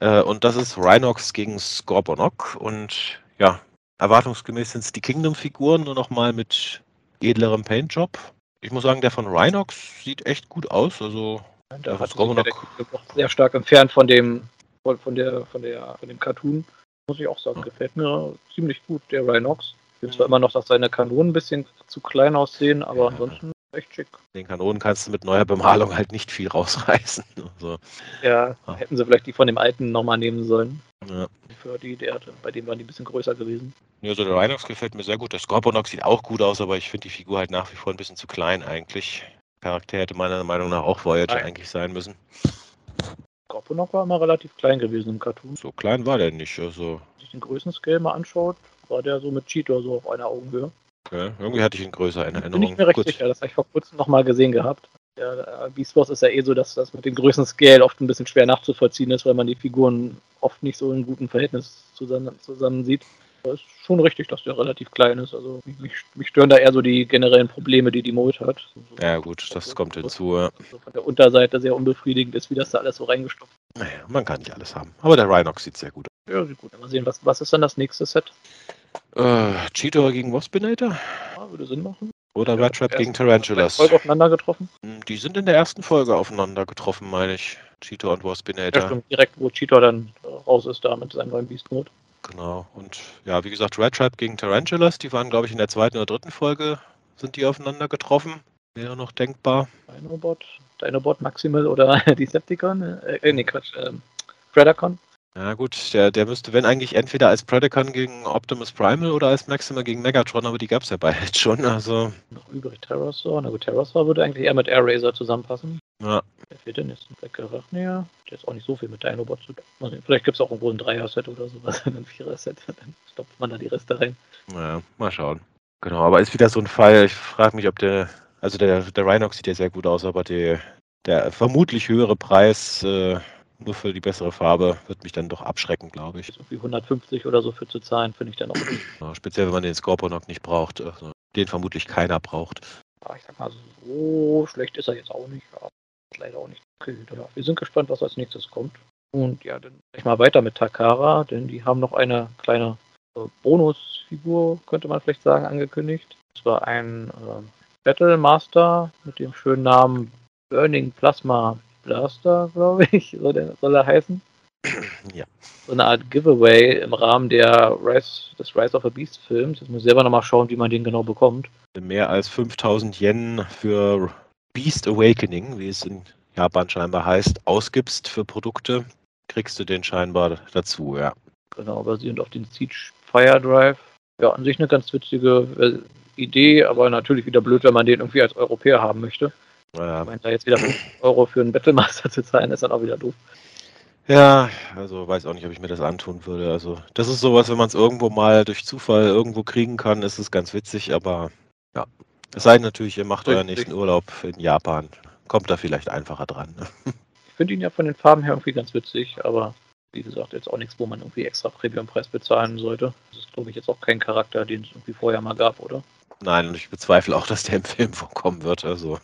Äh, und das ist Rhinox gegen Scorponok. Und ja, erwartungsgemäß sind es die Kingdom-Figuren, nur nochmal mit edlerem Paintjob. Ich muss sagen, der von Rhinox sieht echt gut aus. Also ja, der, der Scorponok sehr stark entfernt von dem von, von der von der von dem Cartoon. Muss ich auch sagen, gefällt mir ziemlich gut, der Rhinox. Ich finde zwar immer noch, dass seine Kanonen ein bisschen zu klein aussehen, aber ansonsten echt schick. Den Kanonen kannst du mit neuer Bemalung halt nicht viel rausreißen. Also, ja, ja, hätten sie vielleicht die von dem alten nochmal nehmen sollen. Ja. Für die, der, bei dem waren die ein bisschen größer gewesen. Ja, also der Rhinox gefällt mir sehr gut. Der Scorponox sieht auch gut aus, aber ich finde die Figur halt nach wie vor ein bisschen zu klein eigentlich. Charakter hätte meiner Meinung nach auch Voyager Nein. eigentlich sein müssen. Scorponok war immer relativ klein gewesen im Cartoon. So klein war der nicht. Also. Wenn man sich den Größenscale mal anschaut, war der so mit Cheetor so auf einer Augenhöhe. Okay, irgendwie hatte ich ihn größer in Erinnerung. Bin ich mir recht Gut. sicher, das habe ich vor kurzem nochmal gesehen gehabt. Ja, Beast Wars ist ja eh so, dass das mit dem Größenscale oft ein bisschen schwer nachzuvollziehen ist, weil man die Figuren oft nicht so in gutem Verhältnis zusammen, zusammen sieht. Das ist schon richtig, dass der relativ klein ist. Also mich, mich stören da eher so die generellen Probleme, die die Mold hat. Ja gut, das kommt hinzu. Ja. So von der Unterseite sehr unbefriedigend ist, wie das da alles so reingestopft. Naja, man kann nicht alles haben. Aber der Rhinox sieht sehr gut aus. Ja, sieht gut. Mal sehen, was, was ist dann das nächste Set? Äh, Cheetor gegen Waspinator? Ja, würde Sinn machen. Oder Red Trap gegen Tarantulas. Folge aufeinander getroffen? Hm, die sind in der ersten Folge aufeinander getroffen, meine ich. Cheetor und Waspinator. Ja, stimmt. Direkt, wo Cheetor dann raus ist, da mit seinem neuen Beast Mode. Genau. Und ja, wie gesagt, Red Trap gegen Tarantulas, die waren, glaube ich, in der zweiten oder dritten Folge, sind die aufeinander getroffen. Wäre noch denkbar. Dinobot, Dinobot Maximal oder Decepticon? Äh, äh, nee, Quatsch, äh, Predacon. Ja gut, der, der müsste, wenn eigentlich entweder als Predacon gegen Optimus Primal oder als Maximal gegen Megatron, aber die gab es ja beide schon, also... Noch übrig Terrorsaur, na gut, Terrorsaur würde eigentlich eher mit Air Razor zusammenpassen. Ja. Wer fehlt denn jetzt? Ein Black Arachnia? Der ist auch nicht so viel mit Dinobot zu tun. Vielleicht gibt es auch irgendwo ein Dreier-Set oder sowas, ein Vierer-Set, dann stopft man da die Reste rein. Naja, mal schauen. Genau, aber ist wieder so ein Fall, ich frage mich, ob der, also der, der Rhinox sieht ja sehr gut aus, aber die, der vermutlich höhere Preis... Äh, nur für die bessere Farbe wird mich dann doch abschrecken, glaube ich. So wie 150 oder so für zu zahlen, finde ich dann auch nicht. Ja, speziell, wenn man den Scorponok nicht braucht, also den vermutlich keiner braucht. Ja, ich sag mal, so schlecht ist er jetzt auch nicht. Ja, leider auch nicht. Okay, ja, wir sind gespannt, was als nächstes kommt. Und ja, dann gleich mal weiter mit Takara, denn die haben noch eine kleine Bonusfigur, könnte man vielleicht sagen, angekündigt. Es war ein äh, Battle Master mit dem schönen Namen Burning Plasma Blaster, glaube ich, soll, der, soll er heißen. Ja. So eine Art Giveaway im Rahmen der Rise, des Rise of a Beast Films. Jetzt muss ich selber nochmal schauen, wie man den genau bekommt. Mehr als 5000 Yen für Beast Awakening, wie es in Japan scheinbar heißt, ausgibst für Produkte, kriegst du den scheinbar dazu, ja. Genau, basierend auf den Siege Fire Drive. Ja, an sich eine ganz witzige äh, Idee, aber natürlich wieder blöd, wenn man den irgendwie als Europäer haben möchte. Ja. Ich meine, da jetzt wieder 5 Euro für einen Battlemaster zu zahlen, ist dann auch wieder doof. Ja, also weiß auch nicht, ob ich mir das antun würde. Also das ist sowas, wenn man es irgendwo mal durch Zufall irgendwo kriegen kann, ist es ganz witzig, aber ja. Es sei denn natürlich, ihr macht euren nächsten Urlaub in Japan. Kommt da vielleicht einfacher dran. Ne? Ich finde ihn ja von den Farben her irgendwie ganz witzig, aber wie gesagt, jetzt auch nichts, wo man irgendwie extra Premiumpreis bezahlen sollte. Das ist, glaube ich, jetzt auch kein Charakter, den es irgendwie vorher mal gab, oder? Nein, und ich bezweifle auch, dass der im Film vorkommen wird. Also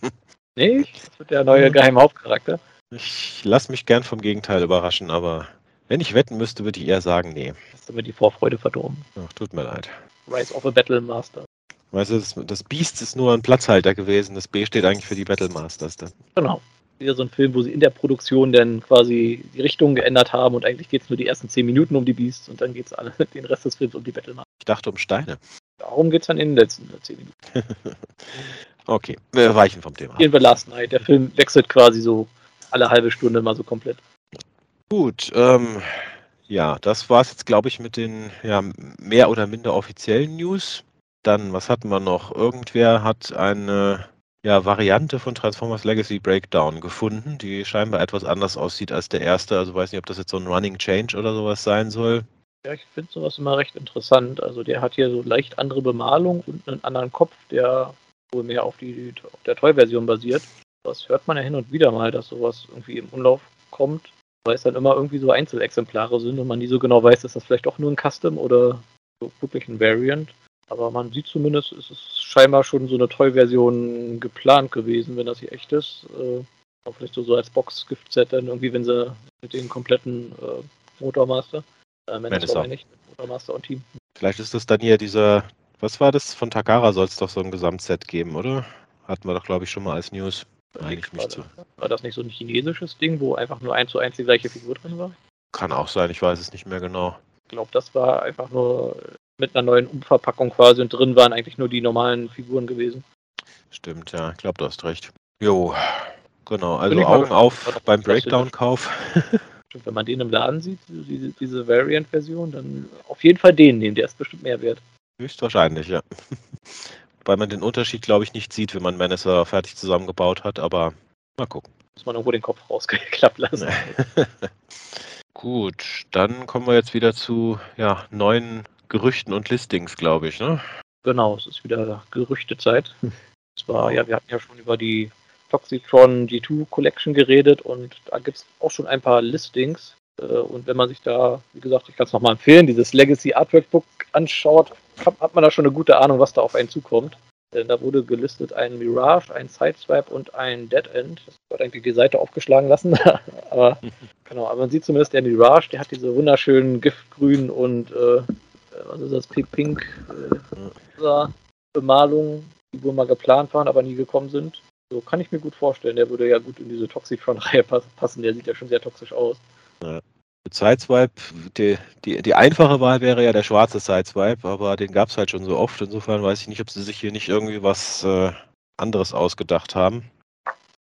Nicht? Das wird der neue geheime Hauptcharakter. ich lasse mich gern vom Gegenteil überraschen, aber wenn ich wetten müsste, würde ich eher sagen, nee. Hast du mir die Vorfreude verdorben. Ach, tut mir leid. Rise of a Battle Master. Weißt du, das, das Beast ist nur ein Platzhalter gewesen. Das B steht eigentlich für die Battle Masters. Dann. Genau. Wieder so ein Film, wo sie in der Produktion dann quasi die Richtung geändert haben und eigentlich geht es nur die ersten 10 Minuten um die Beasts und dann geht es alle den Rest des Films um die Battle. Ich dachte um Steine. Darum geht es dann in den letzten 10 Minuten. Okay, wir weichen vom Thema. Gehen wir Last Night. Der Film wechselt quasi so alle halbe Stunde mal so komplett. Gut, ähm, ja, das war es jetzt, glaube ich, mit den ja, mehr oder minder offiziellen News. Dann, was hatten wir noch? Irgendwer hat eine ja, Variante von Transformers Legacy Breakdown gefunden, die scheinbar etwas anders aussieht als der erste. Also weiß nicht, ob das jetzt so ein Running Change oder sowas sein soll. Ja, ich finde sowas immer recht interessant. Also der hat hier so leicht andere Bemalung und einen anderen Kopf, der wohl mehr auf, die, auf der Toy-Version basiert. Das hört man ja hin und wieder mal, dass sowas irgendwie im Umlauf kommt, weil es dann immer irgendwie so Einzelexemplare sind und man nie so genau weiß, ist das vielleicht doch nur ein Custom oder so wirklich ein Variant. Aber man sieht zumindest, es ist scheinbar schon so eine Toy-Version geplant gewesen, wenn das hier echt ist. Äh, auch vielleicht so, so als Box-Gift-Set dann irgendwie, wenn sie mit den kompletten äh, Motormaster, äh, war nicht, Motormaster und Team. Vielleicht ist das dann hier dieser, was war das? Von Takara soll es doch so ein Gesamtset geben, oder? Hatten wir doch, glaube ich, schon mal als News. Meine ich mich zu. War das nicht so ein chinesisches Ding, wo einfach nur eins zu eins die gleiche Figur drin war? Kann auch sein, ich weiß es nicht mehr genau. Ich glaube, das war einfach nur mit einer neuen Umverpackung quasi und drin waren eigentlich nur die normalen Figuren gewesen. Stimmt, ja, ich glaube, du hast recht. Jo, genau, also Augen auf beim Breakdown-Kauf. Stimmt, wenn man den im Laden sieht, diese, diese Variant-Version, dann auf jeden Fall den nehmen, der ist bestimmt mehr wert. Höchstwahrscheinlich, ja. Weil man den Unterschied, glaube ich, nicht sieht, wenn man Menacer fertig zusammengebaut hat, aber mal gucken. Muss man irgendwo den Kopf rausgeklappt lassen. Gut, dann kommen wir jetzt wieder zu ja, neuen Gerüchten und Listings, glaube ich. Ne? Genau, es ist wieder Gerüchtezeit. Zwar, ja, wir hatten ja schon über die Toxitron G2 Collection geredet und da gibt es auch schon ein paar Listings. Äh, Und wenn man sich da, wie gesagt, ich kann es nochmal empfehlen, dieses Legacy Artwork Book anschaut, hat, man da schon eine gute Ahnung, was da auf einen zukommt. Denn da wurde gelistet ein Mirage, ein Sideswipe und ein Dead End. Das wird eigentlich die Seite aufgeschlagen lassen. aber genau, aber man sieht zumindest der Mirage, der hat diese wunderschönen Giftgrün und äh, was ist das, Pink äh, Bemalungen, die wohl mal geplant waren, aber nie gekommen sind. So kann ich mir gut vorstellen. Der würde ja gut in diese Toxitron-Reihe pass- passen. Der sieht ja schon sehr toxisch aus. Mit Sideswipe, die, die, die einfache Wahl wäre ja der schwarze Sideswipe, aber den gab es halt schon so oft. Insofern weiß ich nicht, ob sie sich hier nicht irgendwie was äh, anderes ausgedacht haben.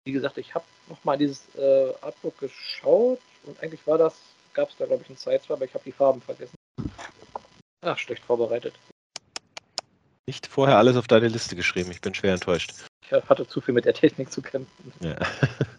Wie gesagt, ich habe nochmal dieses äh, Artbook geschaut und eigentlich war das, gab es da glaube ich ein Sideswipe, aber ich habe die Farben vergessen. Ach, schlecht vorbereitet. Nicht vorher alles auf deine Liste geschrieben. Ich bin schwer enttäuscht. Ich hatte zu viel mit der Technik zu kämpfen. Ja.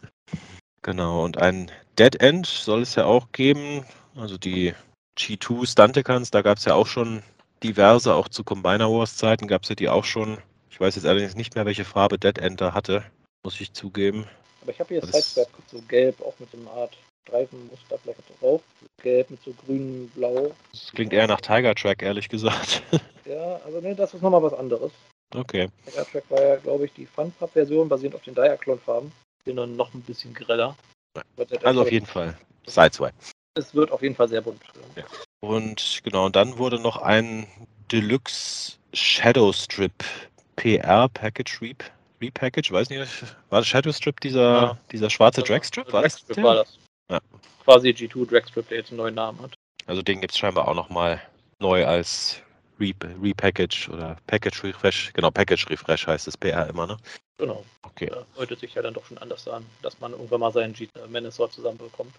genau, und ein Dead End soll es ja auch geben. Also die G2 Stunticans, da gab es ja auch schon diverse, auch zu Combiner Wars Zeiten gab es ja die auch schon. Ich weiß jetzt allerdings nicht mehr, welche Farbe Dead End da hatte, muss ich zugeben. Aber ich habe hier Das- Sideswipe, so gelb, auch mit einer Art Streifenmuster vielleicht drauf. Gelb mit so grün, blau. Das klingt eher nach Tiger Track, ehrlich gesagt. Ja, also ne, das ist nochmal was anderes. okay. Der Track war ja, glaube ich, die Funpub-Version basierend auf den Diaclone-Farben. Bin dann noch ein bisschen greller. Also auf jeden Fall Sideswipe. Es wird auf jeden Fall sehr bunt. Ja. Und genau, und dann wurde noch ein Deluxe Shadow Strip PR Package Reap, Repackage, weiß nicht, war das Shadow Strip dieser, Ja. dieser schwarze Also, Dragstrip? War das war das. Ja. Quasi G2 Dragstrip, der jetzt einen neuen Namen hat. Also den gibt es scheinbar auch nochmal neu als Re Repackage oder Package Refresh. Genau, Package Refresh heißt es PR immer, ne? Genau. Okay. Deutet sich ja dann doch schon anders an, dass man irgendwann mal seinen G äh, zusammenbekommt.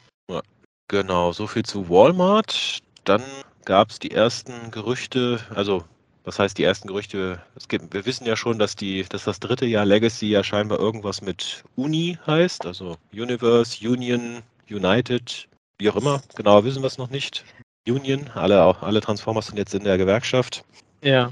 Genau, so viel zu Walmart. Dann gab es die ersten Gerüchte, also was heißt die ersten Gerüchte? Es gibt, wir wissen ja schon, dass die, dass das dritte Jahr Legacy ja scheinbar irgendwas mit Uni heißt, also Universe, Union, United, wie auch immer. Genau, wissen wir es noch nicht. Union, alle, auch alle Transformers sind jetzt in der Gewerkschaft. Ja.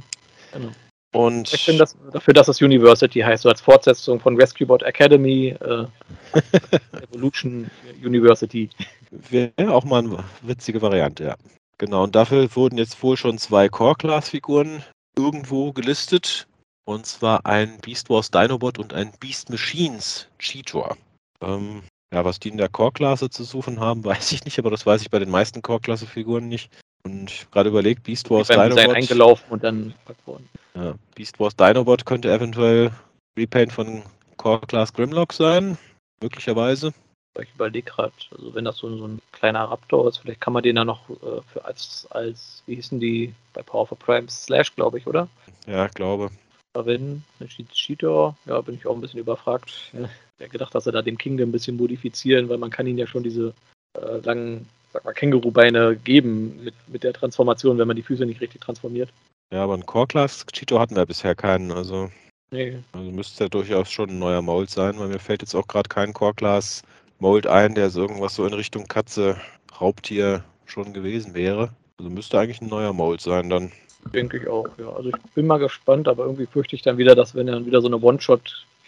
Genau. Und Ich bin das, dafür, dass das University heißt, so als Fortsetzung von Rescue Bot Academy, äh, Evolution University. Wäre auch mal eine witzige Variante, ja. Genau, und dafür wurden jetzt wohl schon zwei Core-Class-Figuren irgendwo gelistet. Und zwar ein Beast Wars Dinobot und ein Beast Machines Cheetor. Ähm, ja, was die in der Core-Klasse zu suchen haben, weiß ich nicht, aber das weiß ich bei den meisten Core-Klasse-Figuren nicht. Und ich habe gerade überlegt, Beast Wars beim Design Dinobot. eingelaufen und dann worden. Ja, Beast Wars Dinobot könnte eventuell Repaint von Core-Class Grimlock sein. Möglicherweise. Ich überlege gerade, also wenn das so, so ein kleiner Raptor ist, vielleicht kann man den ja noch äh, für als, als, wie hießen die bei Power for Prime Slash, glaube ich, oder? Ja, glaube. verwenden. Cheetor, ja, bin ich auch ein bisschen überfragt. Ja, Ich hätte gedacht, dass er da den Kingdom ein bisschen modifizieren, weil man kann ihn ja schon diese äh, langen, sag mal, Kängurubeine geben mit, mit der Transformation, wenn man die Füße nicht richtig transformiert. Ja, aber einen Core-Class Cheetor hatten wir bisher keinen. Also Nee, Also müsste ja durchaus schon ein neuer Mold sein, weil mir fällt jetzt auch gerade kein Core-Class Mold ein, der so irgendwas so in Richtung Katze, Raubtier schon gewesen wäre. Also müsste eigentlich ein neuer Mold sein dann. denke ich auch, ja. Also ich bin mal gespannt, aber irgendwie fürchte ich dann wieder, dass wenn er dann wieder so eine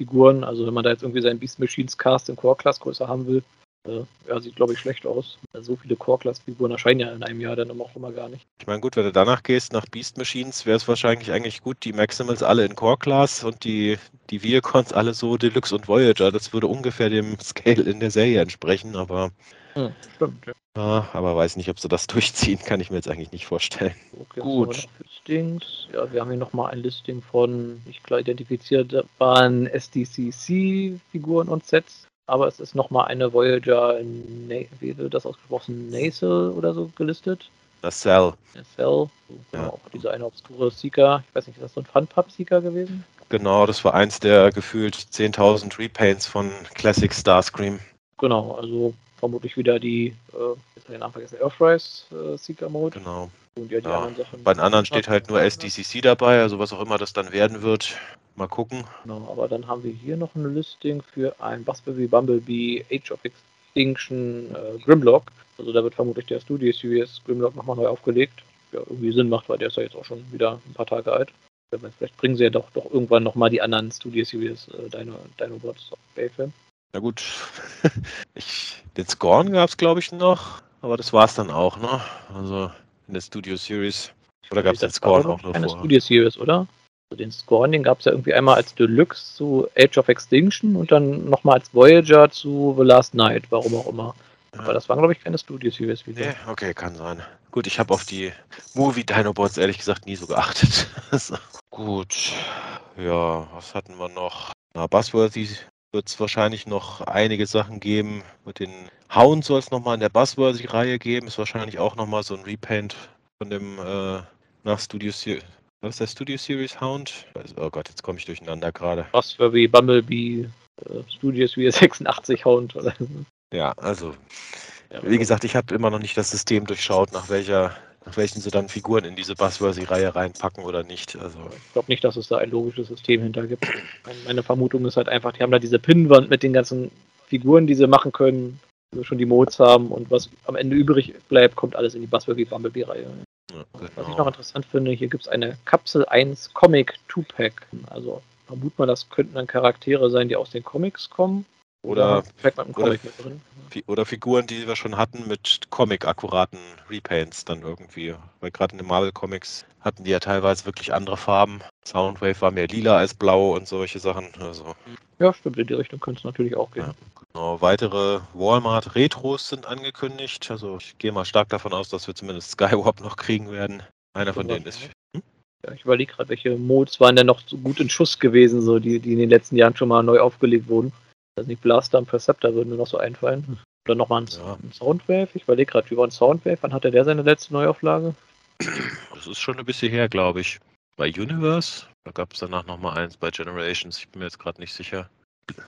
One-Shot-Figuren, also wenn man da jetzt irgendwie seinen Beast Machines Cast in Core-Class-Größe haben will, äh, ja, sieht glaube ich schlecht aus. So viele Core-Class-Figuren erscheinen ja in einem Jahr dann auch immer gar nicht. Ich meine, gut, wenn du danach gehst, nach Beast Machines, wäre es wahrscheinlich eigentlich gut, die Maximals alle in Core-Class und die, die Viacons alle so Deluxe und Voyager. Das würde ungefähr dem Scale in der Serie entsprechen, aber, Hm, stimmt, ja. ja, aber weiß nicht, ob sie das durchziehen, kann ich mir jetzt eigentlich nicht vorstellen. Okay, Gut. Listings? Ja, wir haben hier nochmal ein Listing von nicht klar identifizierbaren SDCC-Figuren und Sets. Aber es ist nochmal eine Voyager, Na wie wird das ausgesprochen, Nasal oder so gelistet. Das Cell. Eine Cell. So, genau, Ja. auch dieser eine obskure Seeker. Ich weiß nicht, ist das so ein Fun-Pub-Seeker gewesen? Genau, das war eins der gefühlt 10.000 Repaints von Classic Starscream. Genau, also vermutlich wieder die, äh, jetzt habe ich den Namen vergessen, Earthrise äh, Seeker Mode. Genau. Und ja, die Ja, anderen Sachen. Bei den anderen steht halt nur SDCC dabei, also was auch immer das dann werden wird. Mal gucken. Genau, aber dann haben wir hier noch ein Listing für ein Buzzberry Bumblebee Age of Extinction äh, Grimlock. Also da wird vermutlich der Studio Series Grimlock nochmal neu aufgelegt. Ja, irgendwie Sinn macht, weil der ist ja jetzt auch schon wieder ein paar Tage alt. Vielleicht bringen sie ja doch, doch irgendwann nochmal die anderen Studio Series äh, Dino, Dinobots auf Bayfilm. Na gut. Ich, den Scorn gab es, glaube ich, noch, aber das war es dann auch, ne? Also in der Studio Series. Oder gab es den Scorn auch Keine vor? Studio Series, oder? Also den Scorn, den gab es ja irgendwie einmal als Deluxe zu Age of Extinction und dann nochmal als Voyager zu The Last Night, warum auch immer. Aber das waren, glaube ich, keine Studio Series wieder. Nee, okay, kann sein. Gut, ich habe auf die Movie Dinobots ehrlich gesagt nie so geachtet. Gut. Ja, was hatten wir noch? Na, Buzzworthy wird es wahrscheinlich noch einige Sachen geben. Mit den Hound soll es nochmal in der Buzzworthy-Reihe geben. Ist wahrscheinlich auch nochmal so ein Repaint von dem äh, nach Studio Series. Was ist der Studio Series Hound? Also, oh Gott, jetzt komme ich durcheinander gerade. Wie Bumblebee, äh, Studios wie 86 Hound oder. Ja, also Ja, Wie gesagt, ich habe immer noch nicht das System durchschaut, nach welcher, nach welchen sie dann Figuren in diese Buzzworthy-Reihe reinpacken oder nicht. Also Ich glaube nicht, dass es da ein logisches System hinter gibt. Mein- Meine Vermutung ist halt einfach, die haben da diese Pinnwand mit den ganzen Figuren, die sie machen können, wir schon die Modes haben und was am Ende übrig bleibt, kommt alles in die Buzzworthy Bumblebee-Reihe. ja, Was ich noch genau. interessant finde, hier gibt es eine Kapsel 1 Comic 2-Pack. Also vermut mal, das könnten dann Charaktere sein, die aus den Comics kommen. Oder, einen oder- oder Figuren, die wir schon hatten mit Comic-akkuraten Repaints dann irgendwie. Weil gerade in den Marvel-Comics hatten die ja teilweise wirklich andere Farben. Soundwave war mehr lila als blau und solche Sachen. Also Ja, stimmt, in die Richtung könnte es natürlich auch gehen. Ja. Genau, weitere Walmart Retros sind angekündigt. Also ich gehe mal stark davon aus, dass wir zumindest Skywarp noch kriegen werden. Einer von denen ist. Hm? Ja, ich überlege gerade, welche Modes waren denn noch so gut in Schuss gewesen, so die, die in den letzten Jahren schon mal neu aufgelegt wurden. Also nicht Blaster und Perceptor würden mir noch so einfallen. Hm. Oder nochmal ein, ja. ein Soundwave. Ich überlege gerade, wie war ein Soundwave? Wann hatte der seine letzte Neuauflage? Das ist schon ein bisschen her, glaube ich. Bei Universe, da gab es danach nochmal eins bei Generations, ich bin mir jetzt gerade nicht sicher.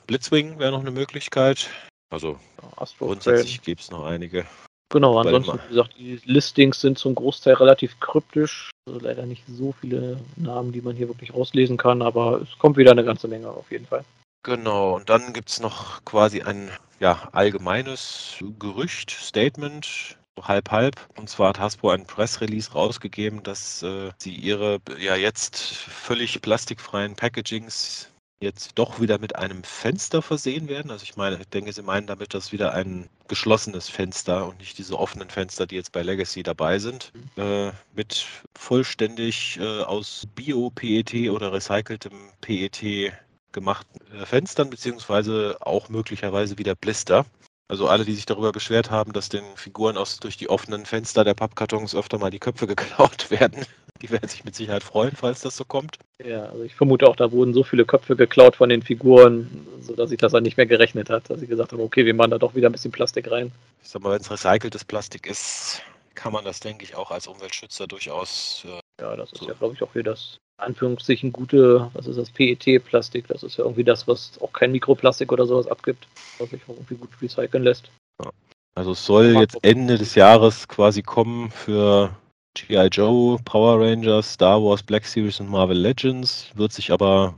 Blitzwing wäre noch eine Möglichkeit. Also Astro grundsätzlich gibt es noch einige. Genau, ansonsten, wie gesagt, die Listings sind zum Großteil relativ kryptisch. Also leider nicht so viele Namen, die man hier wirklich rauslesen kann, aber es kommt wieder eine ganze Menge auf jeden Fall. Genau, und dann gibt es noch quasi ein ja, allgemeines Gerücht, Statement, halb halb. Und zwar hat Hasbro ein Pressrelease rausgegeben, dass äh, sie ihre ja jetzt völlig plastikfreien Packagings jetzt doch wieder mit einem Fenster versehen werden. Also ich meine, ich denke, Sie meinen damit, dass wieder ein geschlossenes Fenster und nicht diese offenen Fenster, die jetzt bei Legacy dabei sind, äh, mit vollständig äh, aus Bio-PET oder recyceltem PET gemachten äh, Fenstern, beziehungsweise auch möglicherweise wieder Blister. Also alle, die sich darüber beschwert haben, dass den Figuren aus durch die offenen Fenster der Pappkartons öfter mal die Köpfe geklaut werden, die werden sich mit Sicherheit freuen, falls das so kommt. Ja, also ich vermute auch, da wurden so viele Köpfe geklaut von den Figuren, sodass sich das dann nicht mehr gerechnet hat, dass sie gesagt haben, okay, wir machen da doch wieder ein bisschen Plastik rein. Ich sag mal, wenn es recyceltes Plastik ist, kann man das, denke ich, auch als Umweltschützer durchaus. Äh, ja, das ist so. ja, glaube ich, auch hier das Anführungszeichen gute, was ist das, PET-Plastik. Das ist ja irgendwie das, was auch kein Mikroplastik oder sowas abgibt, was sich irgendwie gut recyceln lässt. Ja. Also es soll jetzt Ende des Jahres quasi kommen für G.I. Joe, Power Rangers, Star Wars, Black Series und Marvel Legends, wird sich aber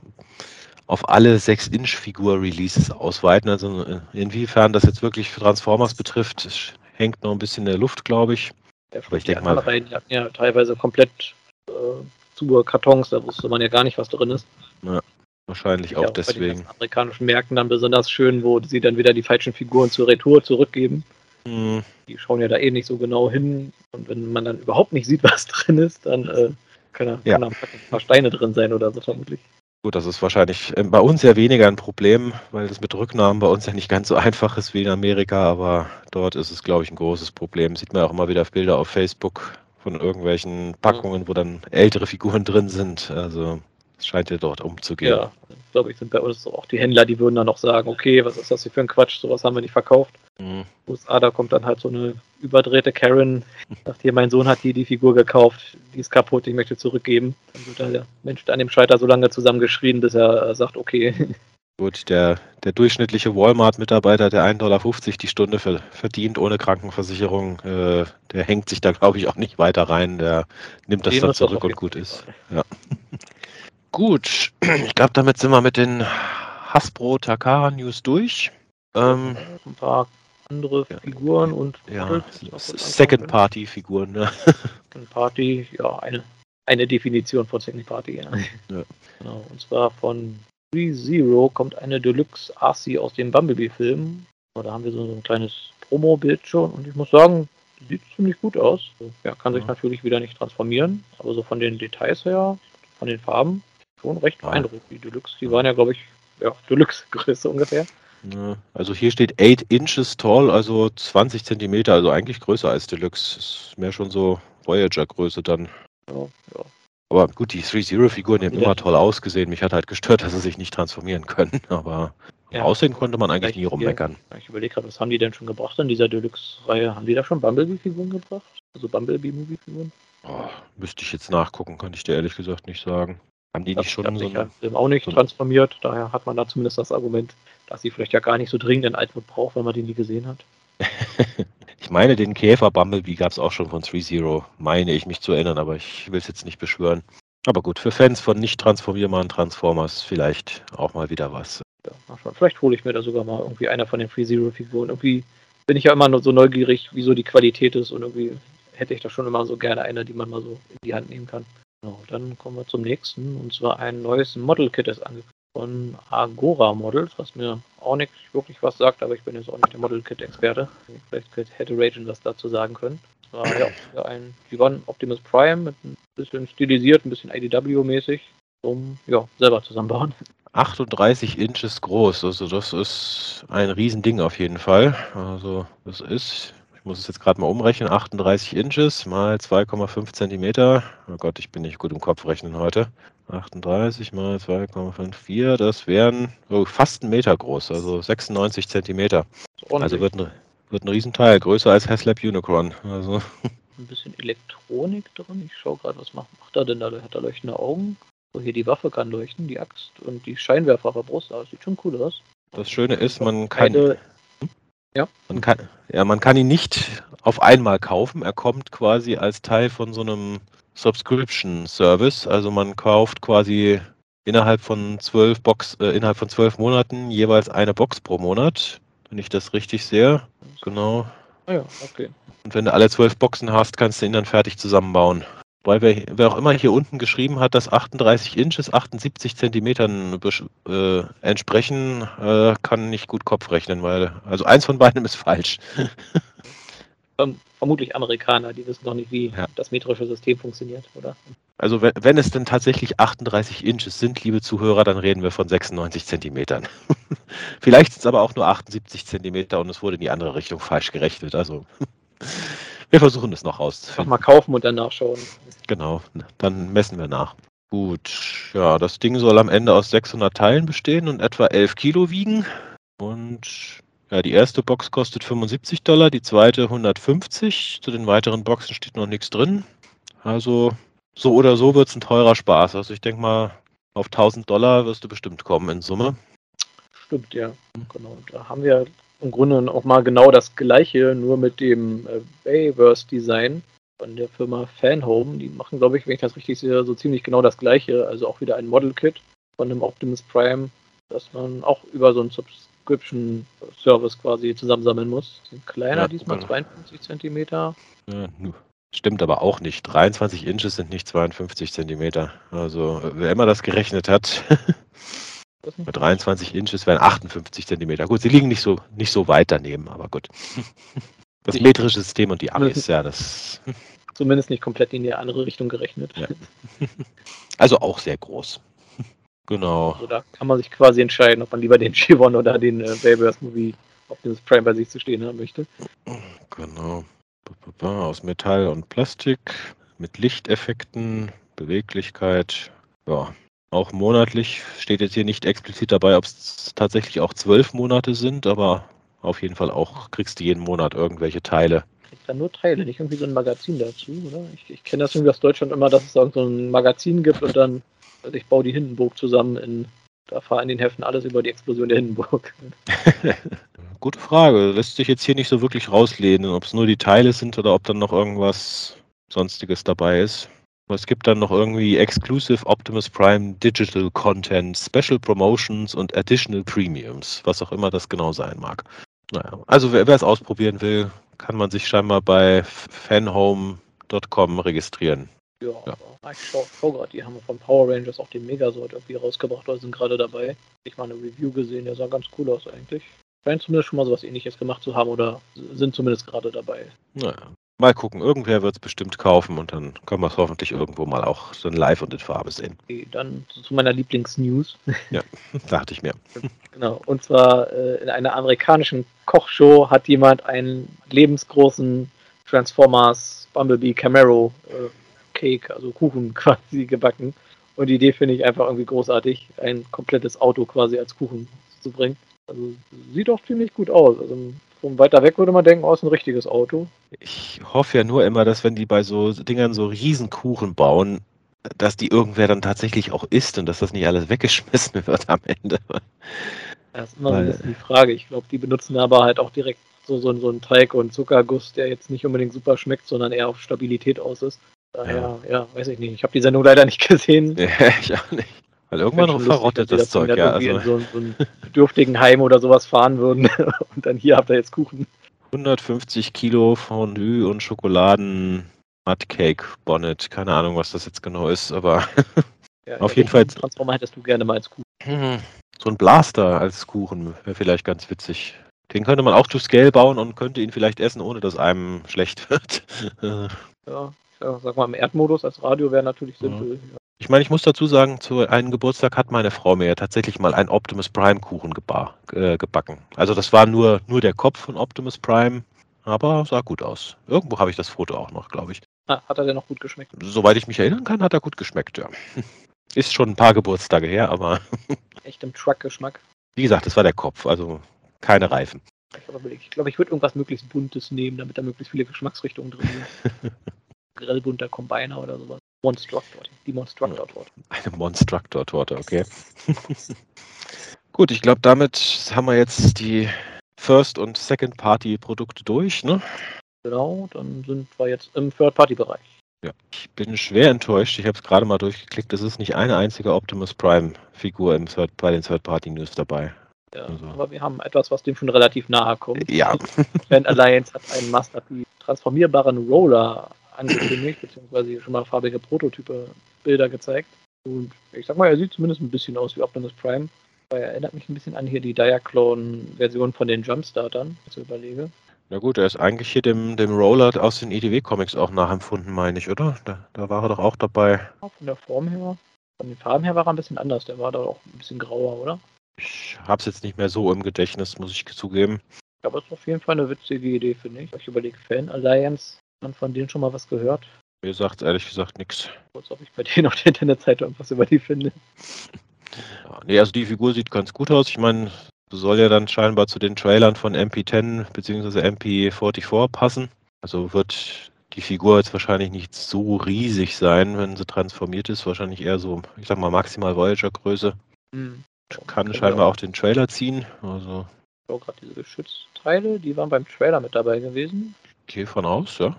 auf alle 6-Inch-Figur-Releases ausweiten. Also äh, inwiefern das jetzt wirklich für Transformers betrifft, hängt noch ein bisschen in der Luft, glaube ich. Ja, aber ich denke mal. Hatten ja teilweise komplett äh, zu Kartons, da wusste man ja gar nicht, was drin ist. Ja, wahrscheinlich auch, auch deswegen. Bei den amerikanischen Märkten dann besonders schön, wo sie dann wieder die falschen Figuren zur Retour zurückgeben. Mhm. Die schauen ja da eh nicht so genau hin. Und wenn man dann überhaupt nicht sieht, was drin ist, dann äh, können ja. da ein paar Steine drin sein oder so vermutlich. Gut, das ist wahrscheinlich ähm, bei uns ja weniger ein Problem, weil das mit Rücknahmen bei uns ja nicht ganz so einfach ist wie in Amerika, aber dort ist es, glaube ich, ein großes Problem. Sieht man auch immer wieder Bilder auf Facebook von irgendwelchen Packungen, wo dann ältere Figuren drin sind. Also es scheint ja dort umzugehen. Ja, glaube ich, sind bei uns auch die Händler, die würden dann noch sagen, okay, was ist das hier für ein Quatsch, sowas haben wir nicht verkauft. Mhm. USA, da kommt dann halt so eine überdrehte Karen, sagt hier, mein Sohn hat hier die Figur gekauft, die ist kaputt, ich möchte zurückgeben. Dann wird der Mensch an dem Scheiter so lange zusammengeschrien, bis er sagt, okay. Gut, der, der durchschnittliche Walmart-Mitarbeiter, der 1,50 Dollar die Stunde verdient ohne Krankenversicherung, äh, der hängt sich da, glaube ich, auch nicht weiter rein. Der nimmt das dann zurück und gut ist. Ja. Gut, ich glaube, damit sind wir mit den Hasbro Takara News durch. Ähm, ein paar andere Figuren und ja, Second Party Figuren. Ne? Second Party, ja, eine, eine Definition von Second Party. Ja. ja. Genau, und zwar von Zero kommt eine Deluxe RC aus dem Bumblebee-Film. Da haben wir so ein kleines Promo-Bild schon und ich muss sagen, sieht ziemlich gut aus. Ja, kann sich ja. natürlich wieder nicht transformieren, aber so von den Details her, von den Farben, schon recht beeindruckend. Die Deluxe, die waren ja, glaube ich, ja, Deluxe-Größe ungefähr. Also hier steht 8 inches tall, also 20 Zentimeter, also eigentlich größer als Deluxe. Ist mehr schon so Voyager-Größe dann. Ja, ja. Aber gut, die 3-Zero-Figuren, die haben immer toll ausgesehen. Mich hat halt gestört, dass sie sich nicht transformieren können. Aber ja. Aussehen konnte man eigentlich nie rummeckern. Ich überlege gerade, was haben die denn schon gebracht in dieser Deluxe-Reihe? Haben die da schon Bumblebee-Figuren gebracht? Also Bumblebee-Movie-Figuren? Oh, müsste ich jetzt nachgucken, kann ich dir ehrlich gesagt nicht sagen. Haben die das nicht schon so einen Film auch nicht so transformiert, daher hat man da zumindest das Argument, dass sie vielleicht ja gar nicht so dringend einen Altwood braucht, wenn man den nie gesehen hat. ich meine, den Käfer Bumblebee gab es auch schon von 3.0, meine ich mich zu erinnern, aber ich will es jetzt nicht beschwören. Aber gut, für Fans von nicht transformierbaren Transformers vielleicht auch mal wieder was. Ja, vielleicht hole ich mir da sogar mal irgendwie einer von den Free Zero Figuren. Irgendwie bin ich ja immer so neugierig, wieso die Qualität ist und irgendwie hätte ich da schon immer so gerne eine, die man mal so in die Hand nehmen kann. Genau, dann kommen wir zum nächsten und zwar ein neues Model Kit ist angekündigt von Agora Models, was mir auch nicht wirklich was sagt, aber ich bin jetzt auch nicht der Model Kit Experte. Vielleicht hätte Ragen was dazu sagen können. Das war ja ein G1 Optimus Prime mit ein bisschen stilisiert, ein bisschen IDW-mäßig, um ja, selber zusammenbauen. 38 Inches groß. Also das ist ein Riesending auf jeden Fall. Also das ist, ich muss es jetzt gerade mal umrechnen, 38 Inches mal 2,5 Zentimeter. Oh Gott, ich bin nicht gut im Kopf rechnen heute. 38 mal 2,54, das wären so fast einen Meter groß, also 96 Zentimeter. Also wird ein, wird ein Riesenteil, größer als Haslab Unicron. Also. Ein bisschen Elektronik drin. Ich schaue gerade, was macht, macht er denn da? Hat er leuchtende Augen? So, hier die Waffe kann leuchten, die Axt und die Scheinwerfer auf der Brust. Das sieht schon cool aus. Das Schöne ist, man kann, Keine, ja? man kann, ja, man kann ihn nicht auf einmal kaufen. Er kommt quasi als Teil von so einem Subscription Service. Also man kauft quasi innerhalb von zwölf Box, äh, innerhalb von zwölf Monaten jeweils eine Box pro Monat, wenn ich das richtig sehe. Genau. Ah ja, okay. Und wenn du alle zwölf Boxen hast, kannst du ihn dann fertig zusammenbauen. Weil wer, wer, auch immer hier unten geschrieben hat, dass 38 Inches 78 Zentimetern äh, entsprechen, äh, kann nicht gut Kopf rechnen, weil also eins von beiden ist falsch. vermutlich Amerikaner, die wissen noch nicht, wie ja. das metrische System funktioniert, oder? Also wenn, wenn, es denn tatsächlich 38 Inches sind, liebe Zuhörer, dann reden wir von 96 Zentimetern. Vielleicht sind es aber auch nur 78 Zentimeter und es wurde in die andere Richtung falsch gerechnet. Also wir versuchen es noch rauszufinden. Einfach mal kaufen und dann nachschauen. Genau, dann messen wir nach. Gut, ja, das Ding soll am Ende aus 600 Teilen bestehen und etwa 11 Kilo wiegen. Und ja, die erste Box kostet 75 Dollar, die zweite 150. Zu den weiteren Boxen steht noch nichts drin. Also so oder so wird es ein teurer Spaß. Also ich denke mal, auf 1000 Dollar wirst du bestimmt kommen in Summe. Stimmt, ja. Genau. Da haben wir im Grunde auch mal genau das gleiche, nur mit dem äh, Bayverse-Design von der Firma Fanhome. Die machen, glaube ich, wenn ich das richtig sehe, so ziemlich genau das gleiche. Also auch wieder ein Model-Kit von einem Optimus Prime, das man auch über so einen Subscription-Service quasi zusammensammeln muss. Sind kleiner ja, diesmal, genau. 52 Zentimeter. Ja, stimmt aber auch nicht. 23 Inches sind nicht 52 Zentimeter. Also wer immer das gerechnet hat, Mit 23 Inches wären 58 Zentimeter. Gut, sie liegen nicht so, nicht so weit daneben, aber gut. Das metrische System und die Amis, ja, das. Zumindest nicht komplett in die andere Richtung gerechnet. Ja. Also auch sehr groß. Genau. Also da kann man sich quasi entscheiden, ob man lieber den Chivon oder den äh, Babyverse Movie auf dem Prime bei sich zu stehen haben möchte. Genau. Aus Metall und Plastik mit Lichteffekten, Beweglichkeit. Ja, auch monatlich steht jetzt hier nicht explizit dabei, ob es tatsächlich auch zwölf Monate sind, aber auf jeden Fall auch kriegst du jeden Monat irgendwelche Teile. Kriegst dann nur Teile, nicht irgendwie so ein Magazin dazu, oder? Ich, ich kenne das irgendwie aus Deutschland immer, dass es so ein Magazin gibt und dann, ich baue die Hindenburg zusammen in, da fahre in den Heften alles über die Explosion der Hindenburg. Gute Frage. Lässt sich jetzt hier nicht so wirklich rauslehnen, ob es nur die Teile sind oder ob dann noch irgendwas Sonstiges dabei ist. Es gibt dann noch irgendwie Exclusive Optimus Prime Digital Content, Special Promotions und Additional Premiums, was auch immer das genau sein mag. Naja, also wer es ausprobieren will, kann man sich scheinbar bei fanhome.com registrieren. Ja, ja. ich schaue schau gerade, die haben von Power Rangers auch den Megasort irgendwie rausgebracht oder sind gerade dabei. Ich mal eine Review gesehen, der sah ganz cool aus eigentlich. Scheint zumindest schon mal sowas ähnliches gemacht zu haben oder sind zumindest gerade dabei. Naja, Mal gucken, irgendwer wird es bestimmt kaufen und dann können wir es hoffentlich irgendwo mal auch so live und in Farbe sehen. Okay, dann zu meiner Lieblingsnews. Ja, dachte ich mir. Genau, und zwar äh, in einer amerikanischen Kochshow hat jemand einen lebensgroßen Transformers Bumblebee Camaro äh, Cake, also Kuchen quasi gebacken. Und die Idee finde ich einfach irgendwie großartig, ein komplettes Auto quasi als Kuchen zu bringen. Also sieht auch ziemlich gut aus. Also von weiter weg würde man denken, oh, ist ein richtiges Auto. Ich hoffe ja nur immer, dass wenn die bei so Dingern so Riesenkuchen bauen, dass die irgendwer dann tatsächlich auch isst und dass das nicht alles weggeschmissen wird am Ende. Das ist immer Weil, ein bisschen die Frage. Ich glaube, die benutzen aber halt auch direkt so, so, so einen Teig und Zuckerguss, der jetzt nicht unbedingt super schmeckt, sondern eher auf Stabilität aus ist. Daher, ja, ja weiß ich nicht. Ich habe die Sendung leider nicht gesehen. Ja, ich auch nicht. Weil irgendwann noch verrottet das Zeug, ja. Also. In so, so einen bedürftigen Heim oder sowas fahren würden und dann hier habt ihr jetzt Kuchen. 150 Kilo Fondue und Schokoladen Cake Bonnet. Keine Ahnung, was das jetzt genau ist, aber ja, auf jeden Fall. Transformer hättest du gerne mal als Kuchen. Mhm. So ein Blaster als Kuchen wäre vielleicht ganz witzig. Den könnte man auch to scale bauen und könnte ihn vielleicht essen, ohne dass einem schlecht wird. ja, ja, sag mal, im Erdmodus als Radio wäre natürlich simpel. Ja. Ich meine, ich muss dazu sagen, zu einem Geburtstag hat meine Frau mir ja tatsächlich mal einen Optimus Prime Kuchen gebar, äh, gebacken. Also das war nur, nur der Kopf von Optimus Prime, aber sah gut aus. Irgendwo habe ich das Foto auch noch, glaube ich. Ah, hat er denn noch gut geschmeckt? Soweit ich mich erinnern kann, hat er gut geschmeckt, ja. Ist schon ein paar Geburtstage her, aber Echt im Truck-Geschmack. wie gesagt, das war der Kopf, also keine Reifen. Ich glaube, ich, glaub, ich würde irgendwas möglichst Buntes nehmen, damit da möglichst viele Geschmacksrichtungen drin sind. Grellbunter Combiner oder sowas. Monstructor, die Monstructor-Torte. Eine Monstructor-Torte, okay. Gut, ich glaube, damit haben wir jetzt die First- und Second-Party-Produkte durch, ne? Genau, dann sind wir jetzt im Third-Party-Bereich. Ja. Ich bin schwer enttäuscht. Ich habe es gerade mal durchgeklickt. Es ist nicht eine einzige Optimus Prime-Figur bei den Third-Party-News dabei. Ja, Also. Aber wir haben etwas, was dem schon relativ nahe kommt. Ja, Fan Alliance hat einen Masterpiece transformierbaren Roller angekündigt, beziehungsweise schon mal farbige Prototype Bilder gezeigt. Und ich sag mal, er sieht zumindest ein bisschen aus wie Optimus Prime. Weil er erinnert mich ein bisschen an hier die Diaclone-Version von den Jumpstartern, wenn ich so überlege. na gut, er ist eigentlich hier dem, dem Roller aus den IDW-Comics auch nachempfunden, meine ich, oder? Da, da war er doch auch dabei. Von der Form her, von den Farben her war er ein bisschen anders. Der war da auch ein bisschen grauer, oder? Ich habe es jetzt nicht mehr so im Gedächtnis, muss ich zugeben. Aber es ist auf jeden Fall eine witzige Idee, finde ich. Ich überlege, Fan Alliance, man von denen schon mal was gehört? Mir sagt ehrlich gesagt nichts. Kurz, ob ich bei denen auf der Internetseite irgendwas über die finde. Ja, nee, also die Figur sieht ganz gut aus. Ich meine, soll ja dann scheinbar zu den Trailern von MP10 bzw. MP44 passen. Also wird die Figur jetzt wahrscheinlich nicht so riesig sein, wenn sie transformiert ist. Wahrscheinlich eher so, ich sag mal, maximal Voyager-Größe. Hm. Kann scheinbar auch den Trailer ziehen. Also Ich gerade diese Geschützteile, die waren beim Trailer mit dabei gewesen. Gehe von aus, ja.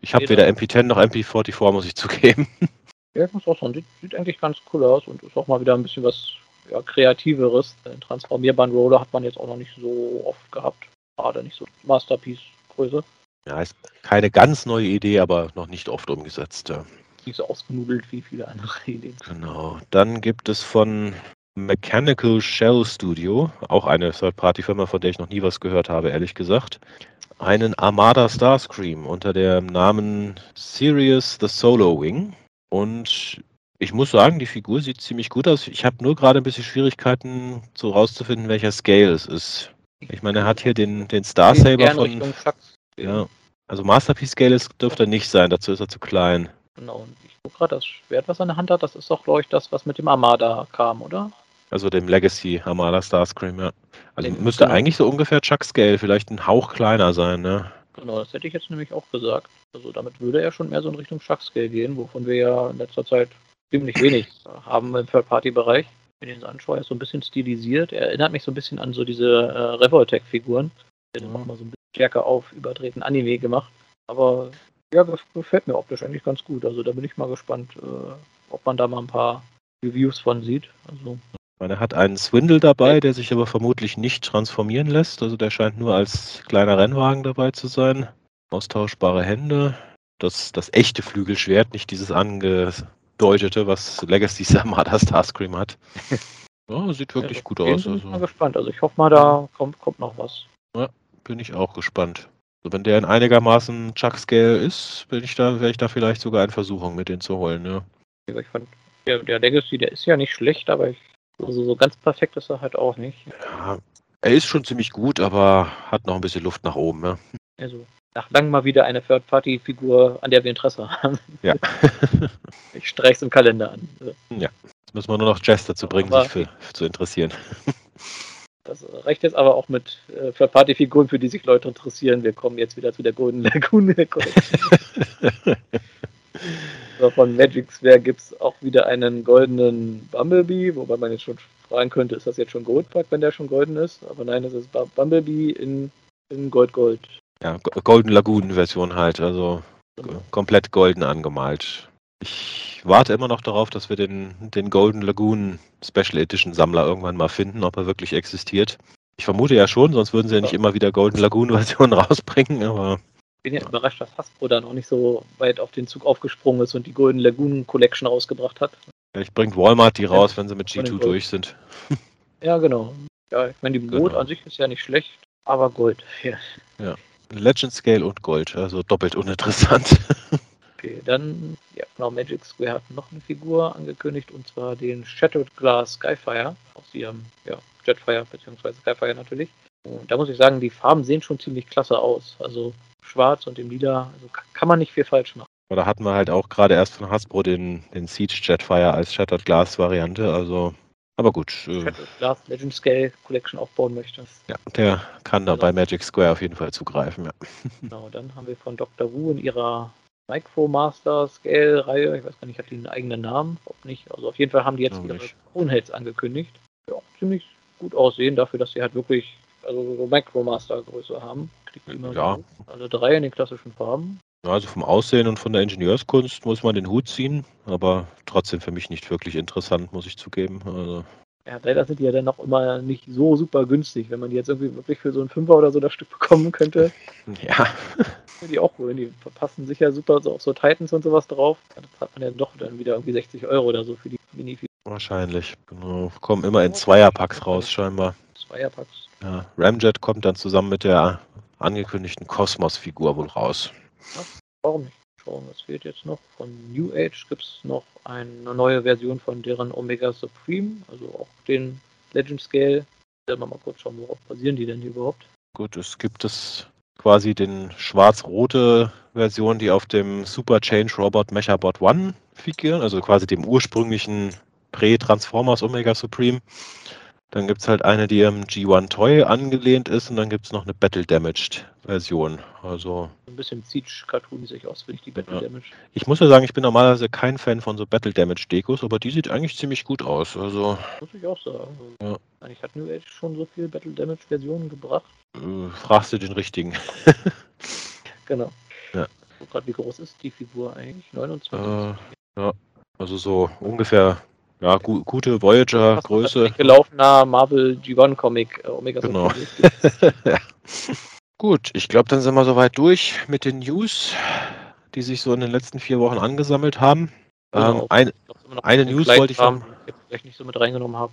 Ich habe weder MP10 noch MP44, muss ich zugeben. Ja, ich muss auch sagen, sieht, sieht eigentlich ganz cool aus und ist auch mal wieder ein bisschen was ja, Kreativeres. Den transformierbaren Roller hat man jetzt auch noch nicht so oft gehabt. Gerade nicht so Masterpiece-Größe. Ja, ist keine ganz neue Idee, aber noch nicht oft umgesetzt. Ja. Nicht so ausgenudelt wie viele andere Ideen. Genau. Dann gibt es von Mechanical Shell Studio, auch eine Third-Party-Firma, von der ich noch nie was gehört habe, ehrlich gesagt, einen Armada Starscream unter dem Namen Sirius the Solo Wing. Und ich muss sagen, die Figur sieht ziemlich gut aus. Ich habe nur gerade ein bisschen Schwierigkeiten, so rauszufinden, welcher Scale es ist. Ich meine, er hat hier den, den Star Saber von. Ja, also Masterpiece Scale ist, dürfte er nicht sein, dazu ist er zu klein. Genau. Und ich gucke gerade, das Schwert, was er in der Hand hat, das ist doch, glaube ich, das, was mit dem Armada kam, oder? Also dem Legacy Armada Starscream, ja. Also Den- müsste genau. eigentlich so ungefähr Chuck Scale, vielleicht ein Hauch kleiner sein, ne? Genau, das hätte ich jetzt nämlich auch gesagt. Also damit würde er schon mehr so in Richtung Schackscale gehen, wovon wir ja in letzter Zeit ziemlich wenig haben im Third-Party-Bereich. Wenn ich ihn so anschaue, er ist so ein bisschen stilisiert. Er erinnert mich so ein bisschen an so diese äh, Revoltech-Figuren. Der Mhm. hat mal so ein bisschen stärker auf überdrehten Anime gemacht. Aber ja, gef- gefällt mir optisch eigentlich ganz gut. Also da bin ich mal gespannt, äh, ob man da mal ein paar Reviews von sieht. Also er hat einen Swindle dabei, der sich aber vermutlich nicht transformieren lässt. Also der scheint nur als kleiner Rennwagen dabei zu sein. Austauschbare Hände. Das, das echte Flügelschwert, nicht dieses angedeutete, was Legacy Armada Starscream hat. Ja, sieht wirklich ja, gut aus. bin ich mal Also gespannt. Also ich hoffe mal, da kommt, kommt noch was. bin ich auch gespannt. Also wenn der in einigermaßen Chuck Scale ist, bin ich da, wäre ich da vielleicht sogar in Versuchung, mit den zu holen, ja. Ich fand, der, der Legacy, der ist ja nicht schlecht, aber ich, also so ganz perfekt ist er halt auch nicht. Ja, er ist schon ziemlich gut, aber hat noch ein bisschen Luft nach oben. Ja. Also nach langem mal wieder eine Third-Party-Figur, an der wir Interesse haben. ja. Ich streich's im Kalender an. Also, Jetzt müssen wir nur noch Jess dazu bringen, Aber- sich für, zu interessieren. Das reicht jetzt aber auch mit äh, Third-Party-Figuren, für die sich Leute interessieren. Wir kommen jetzt wieder zu der Golden Lagoon Collection. So, von Magic Sphere gibt es auch wieder einen goldenen Bumblebee, wobei man jetzt schon fragen könnte, ist das jetzt schon Goldpack, wenn der schon golden ist? Aber nein, es ist Bu- Bumblebee in, in Gold-Gold. ja, Go- Golden Lagoon Version halt, also komplett golden angemalt. Ich warte immer noch darauf, dass wir den, den Golden Lagoon Special Edition Sammler irgendwann mal finden, ob er wirklich existiert. Ich vermute ja schon, sonst würden sie ja nicht immer wieder Golden Lagoon Versionen rausbringen, aber bin ja überrascht, dass Hasbro da noch nicht so weit auf den Zug aufgesprungen ist und die Golden Lagoon Collection rausgebracht hat. vielleicht bringt Walmart die raus, wenn sie mit Von den G2 Gold. durch sind. Ja, genau. Ja, ich meine, die Mode Genau. an sich ist ja nicht schlecht, aber Gold. Ja. Legend Scale und Gold, also doppelt uninteressant. Okay, dann, ja genau, Magic Square hat noch eine Figur angekündigt und zwar den Shattered Glass Skyfire aus ihrem, ja, Jetfire bzw. Skyfire natürlich. Und da muss ich sagen, die Farben sehen schon ziemlich klasse aus. Also schwarz und im Lila, also kann man nicht viel falsch machen. Da hatten wir halt auch gerade erst von Hasbro den, den Siege Jetfire als Shattered Glass Variante, also aber gut. Äh, Shattered Glass Legend Scale Collection aufbauen möchte. Ja, der kann da also, bei Magic Square auf jeden Fall zugreifen, ja. Genau, dann haben wir von Dr. Wu in ihrer Micromaster Scale Reihe, ich weiß gar nicht, hat die einen eigenen Namen? Ob nicht. Also auf jeden Fall haben die jetzt ihre Kronheads angekündigt. Ja, ziemlich gut aussehen dafür, dass sie halt wirklich also so Micromaster Größe haben. Kriegt immer ja. Alle drei in den klassischen Farben. Also vom Aussehen und von der Ingenieurskunst muss man den Hut ziehen, aber trotzdem für mich nicht wirklich interessant, muss ich zugeben. Also ja, leider sind die ja dann noch immer nicht so super günstig. Wenn man die jetzt irgendwie wirklich für so einen Fünfer oder so das Stück bekommen könnte. Ja. Die auch wohl. Die passen sicher super so auf so Titans und sowas drauf. Da hat man ja doch dann wieder irgendwie 60 Euro oder so für die mini Wahrscheinlich, genau. Kommen immer in Zweierpacks raus, scheinbar. Zweierpacks. Ja, Ramjet kommt dann zusammen mit der angekündigten Kosmos-Figur wohl raus. Ja, warum nicht? Schauen, was fehlt jetzt noch? Von New Age gibt es noch eine neue Version von deren Omega Supreme, also auch den Legend Scale. Mal, mal kurz schauen, worauf basieren die denn hier überhaupt? Gut, es gibt es quasi den schwarz-rote Version, die auf dem Super Change Robot Mechabot One figuren, also quasi dem ursprünglichen Prä-Transformers Omega Supreme. Dann gibt es halt eine, die am G1 Toy angelehnt ist und dann gibt es noch eine Battle Damaged Version. Also ein bisschen Siege-Cartoon-sich aus, finde ich, die Battle ja. Ich muss ja sagen, ich bin normalerweise kein Fan von so Battle Damaged Dekos, aber die sieht eigentlich ziemlich gut aus. Also, muss ich auch sagen. Ja. Eigentlich hat New Age schon so viele Battle Damaged Versionen gebracht. Äh, fragst du den richtigen. genau. Ja. Gerade wie groß ist die Figur eigentlich? 29? Äh, ja, also so ungefähr ja, gu gute Voyager-Größe. Gelaufener Marvel G1-Comic äh, Omega Genau. ja. Gut, ich glaube, dann sind wir soweit durch mit den News, die sich so in den letzten vier Wochen angesammelt haben. Genau. Ähm, ein, eine News wollte ich vielleicht nicht so mit reingenommen habe.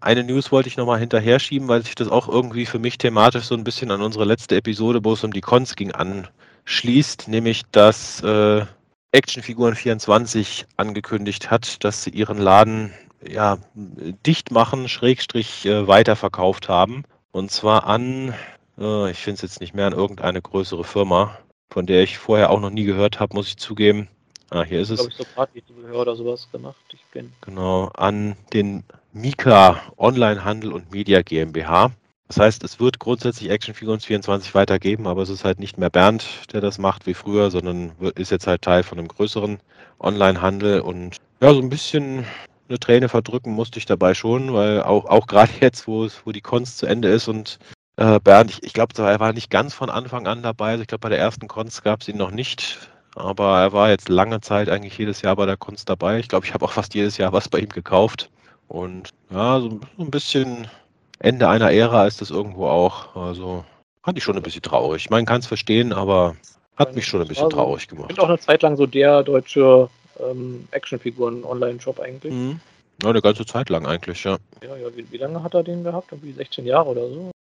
Eine News wollte ich nochmal hinterher schieben, weil sich das auch irgendwie für mich thematisch so ein bisschen an unsere letzte Episode, wo es um die Cons ging, anschließt, nämlich dass äh, Actionfiguren 24 angekündigt hat, dass sie ihren Laden ja, dicht machen, Schrägstrich äh, weiterverkauft haben. Und zwar an, äh, ich finde es jetzt nicht mehr, an irgendeine größere Firma, von der ich vorher auch noch nie gehört habe, muss ich zugeben. Ah, hier ist es. Ich glaube, ich so Partyzubehör oder sowas gemacht. Ich bin. Genau, an den Mika Onlinehandel und Media GmbH. Das heißt, es wird grundsätzlich Action Figures 24 weitergeben, aber es ist halt nicht mehr Bernd, der das macht wie früher, sondern ist jetzt halt Teil von einem größeren Online-Handel und ja, so ein bisschen eine Träne verdrücken musste ich dabei schon, weil auch, auch gerade jetzt, wo, wo die Cons zu Ende ist und äh, Bernd, ich, ich glaube, er war nicht ganz von Anfang an dabei. Also ich glaube, bei der ersten Cons gab es ihn noch nicht, aber er war jetzt lange Zeit eigentlich jedes Jahr bei der Cons dabei. Ich glaube, ich habe auch fast jedes Jahr was bei ihm gekauft. Und ja, so, so ein bisschen Ende einer Ära ist das irgendwo auch. Also fand ich schon ein bisschen traurig. Man kann es verstehen, aber hat mich schon ein bisschen also, traurig gemacht. Ich bin auch eine Zeit lang so der deutsche ähm, Actionfiguren-Online-Shop eigentlich. Mhm. Ja, eine ganze Zeit lang eigentlich, ja. Ja, ja, wie, wie lange hat er den gehabt? Irgendwie 16 Jahre oder so?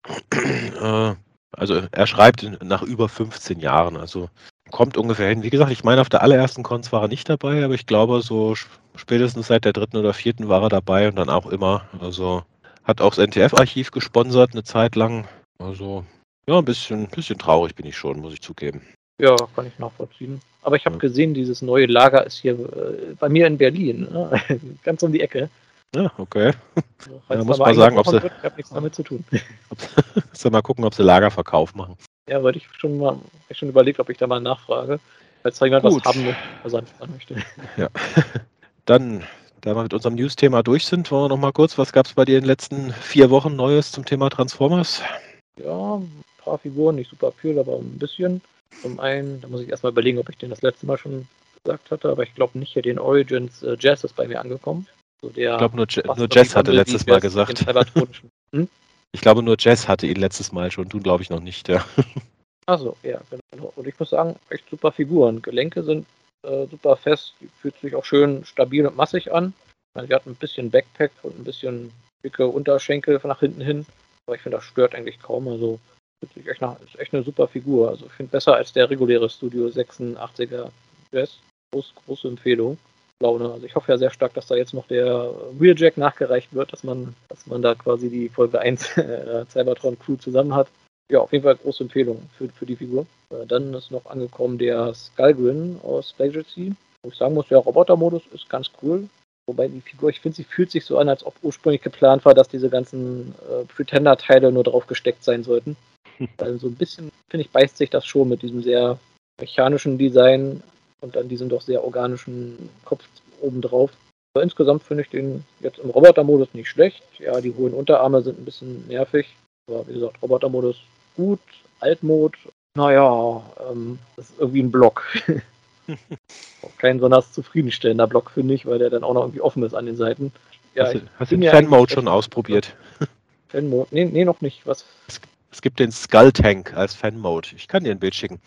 Äh, also er schreibt nach über 15 Jahren, also kommt ungefähr hin. Wie gesagt, ich meine, auf der allerersten Cons war er nicht dabei, aber ich glaube, so spätestens seit der dritten oder vierten war er dabei und dann auch immer. Also hat auch das NTF-Archiv gesponsert eine Zeit lang. Also, ja, ein bisschen, bisschen traurig bin ich schon, muss ich zugeben. Ja, kann ich nachvollziehen. Aber ich habe ja. gesehen, dieses neue Lager ist hier äh, bei mir in Berlin, ne? ganz um die Ecke. Ja, okay. Also, ja, muss mal sagen, ob sie. Wird, ich habe nichts damit zu tun. Ob, mal gucken, ob sie Lagerverkauf machen. Ja, wollte ich schon mal, ich schon überlegt, ob ich da mal nachfrage. Falls da jemand Gut. was haben möchte, Versand möchte. Ja. Dann da wir mit unserem News-Thema durch sind, wollen wir noch mal kurz, was gab es bei dir in den letzten vier Wochen Neues zum Thema Transformers? Ja, ein paar Figuren, nicht super viel, aber ein bisschen. Zum einen, da muss ich erstmal überlegen, ob ich den das letzte Mal schon gesagt hatte, aber ich glaube nicht hier den Origins äh, Jazz ist bei mir angekommen. So der ich glaube nur, nur Jazz hatte letztes Mal gesagt. Hm? Ich glaube nur Jazz hatte ihn letztes Mal schon, du glaube ich noch nicht, ja. Achso, ja, genau. Und ich muss sagen, echt super Figuren. Gelenke sind äh, super fest, fühlt sich auch schön stabil und massig an. Sie hat ein bisschen Backpack und ein bisschen dicke Unterschenkel nach hinten hin, aber ich finde, das stört eigentlich kaum. Also fühlt sich echt nach, ist echt eine super Figur. Also ich finde besser als der reguläre Studio 86er Dress. groß, große Empfehlung. Laune. Also ich hoffe ja sehr stark, dass da jetzt noch der Wheeljack nachgereicht wird, dass man, dass man da quasi die Folge 1 äh, Cybertron Crew zusammen hat. Ja, auf jeden Fall große Empfehlung für, für die Figur. Äh, dann ist noch angekommen der Skullgrin aus Legacy. Wo ich sagen muss, der Roboter-Modus ist ganz cool. Wobei die Figur, ich finde, sie fühlt sich so an, als ob ursprünglich geplant war, dass diese ganzen äh, Pretender-Teile nur drauf gesteckt sein sollten. Also so ein bisschen, finde ich, beißt sich das schon mit diesem sehr mechanischen Design und dann diesem doch sehr organischen Kopf obendrauf. Aber insgesamt finde ich den jetzt im Roboter-Modus nicht schlecht. Ja, die hohen Unterarme sind ein bisschen nervig. Aber wie gesagt, Roboter-Modus gut. Altmod, naja, ähm, das ist irgendwie ein Block. Kein besonders zufriedenstellender Block, finde ich, weil der dann auch noch irgendwie offen ist an den Seiten. Ja, hast du, hast den Fan-Mode schon ausprobiert? Fan-Mode? Nee, nee, noch nicht. Was? Es, es gibt den Skull-Tank als Fan-Mode. Ich kann dir ein Bild schicken.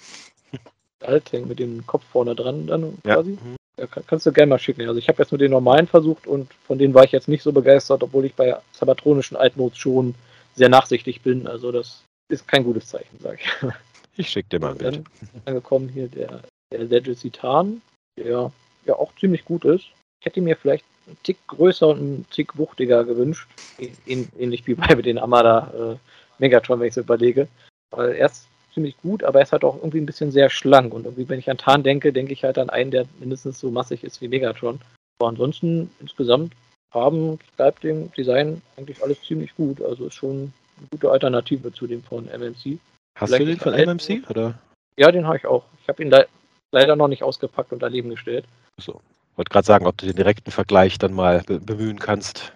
Skull-Tank mit dem Kopf vorne dran dann quasi? Ja. Mhm. Ja, kann, kannst du gerne mal schicken. Also ich habe jetzt nur den normalen versucht und von denen war ich jetzt nicht so begeistert, obwohl ich bei sabatronischen Altmodes schon sehr nachsichtig bin. Also das ist kein gutes Zeichen, sage ich. Ich schicke dir mal ein Bild. Dann angekommen hier der der Legacy Tarn, der ja auch ziemlich gut ist. Ich hätte mir vielleicht einen Tick größer und einen Tick wuchtiger gewünscht. Ähnlich wie bei den Amada äh, Megatron, wenn ich es überlege. Weil er ist ziemlich gut, aber er ist halt auch irgendwie ein bisschen sehr schlank. Und irgendwie, wenn ich an Tarn denke, denke ich halt an einen, der mindestens so massig ist wie Megatron. Aber ansonsten insgesamt haben Sculpting, Design eigentlich alles ziemlich gut. Also ist schon eine gute Alternative zu dem von MMC. Hast Vielleicht du den von MMC? Oder? Ja, den habe ich auch. Ich habe ihn da leider noch nicht ausgepackt und daneben gestellt. So. Wollte gerade sagen, ob du den direkten Vergleich dann mal be bemühen kannst.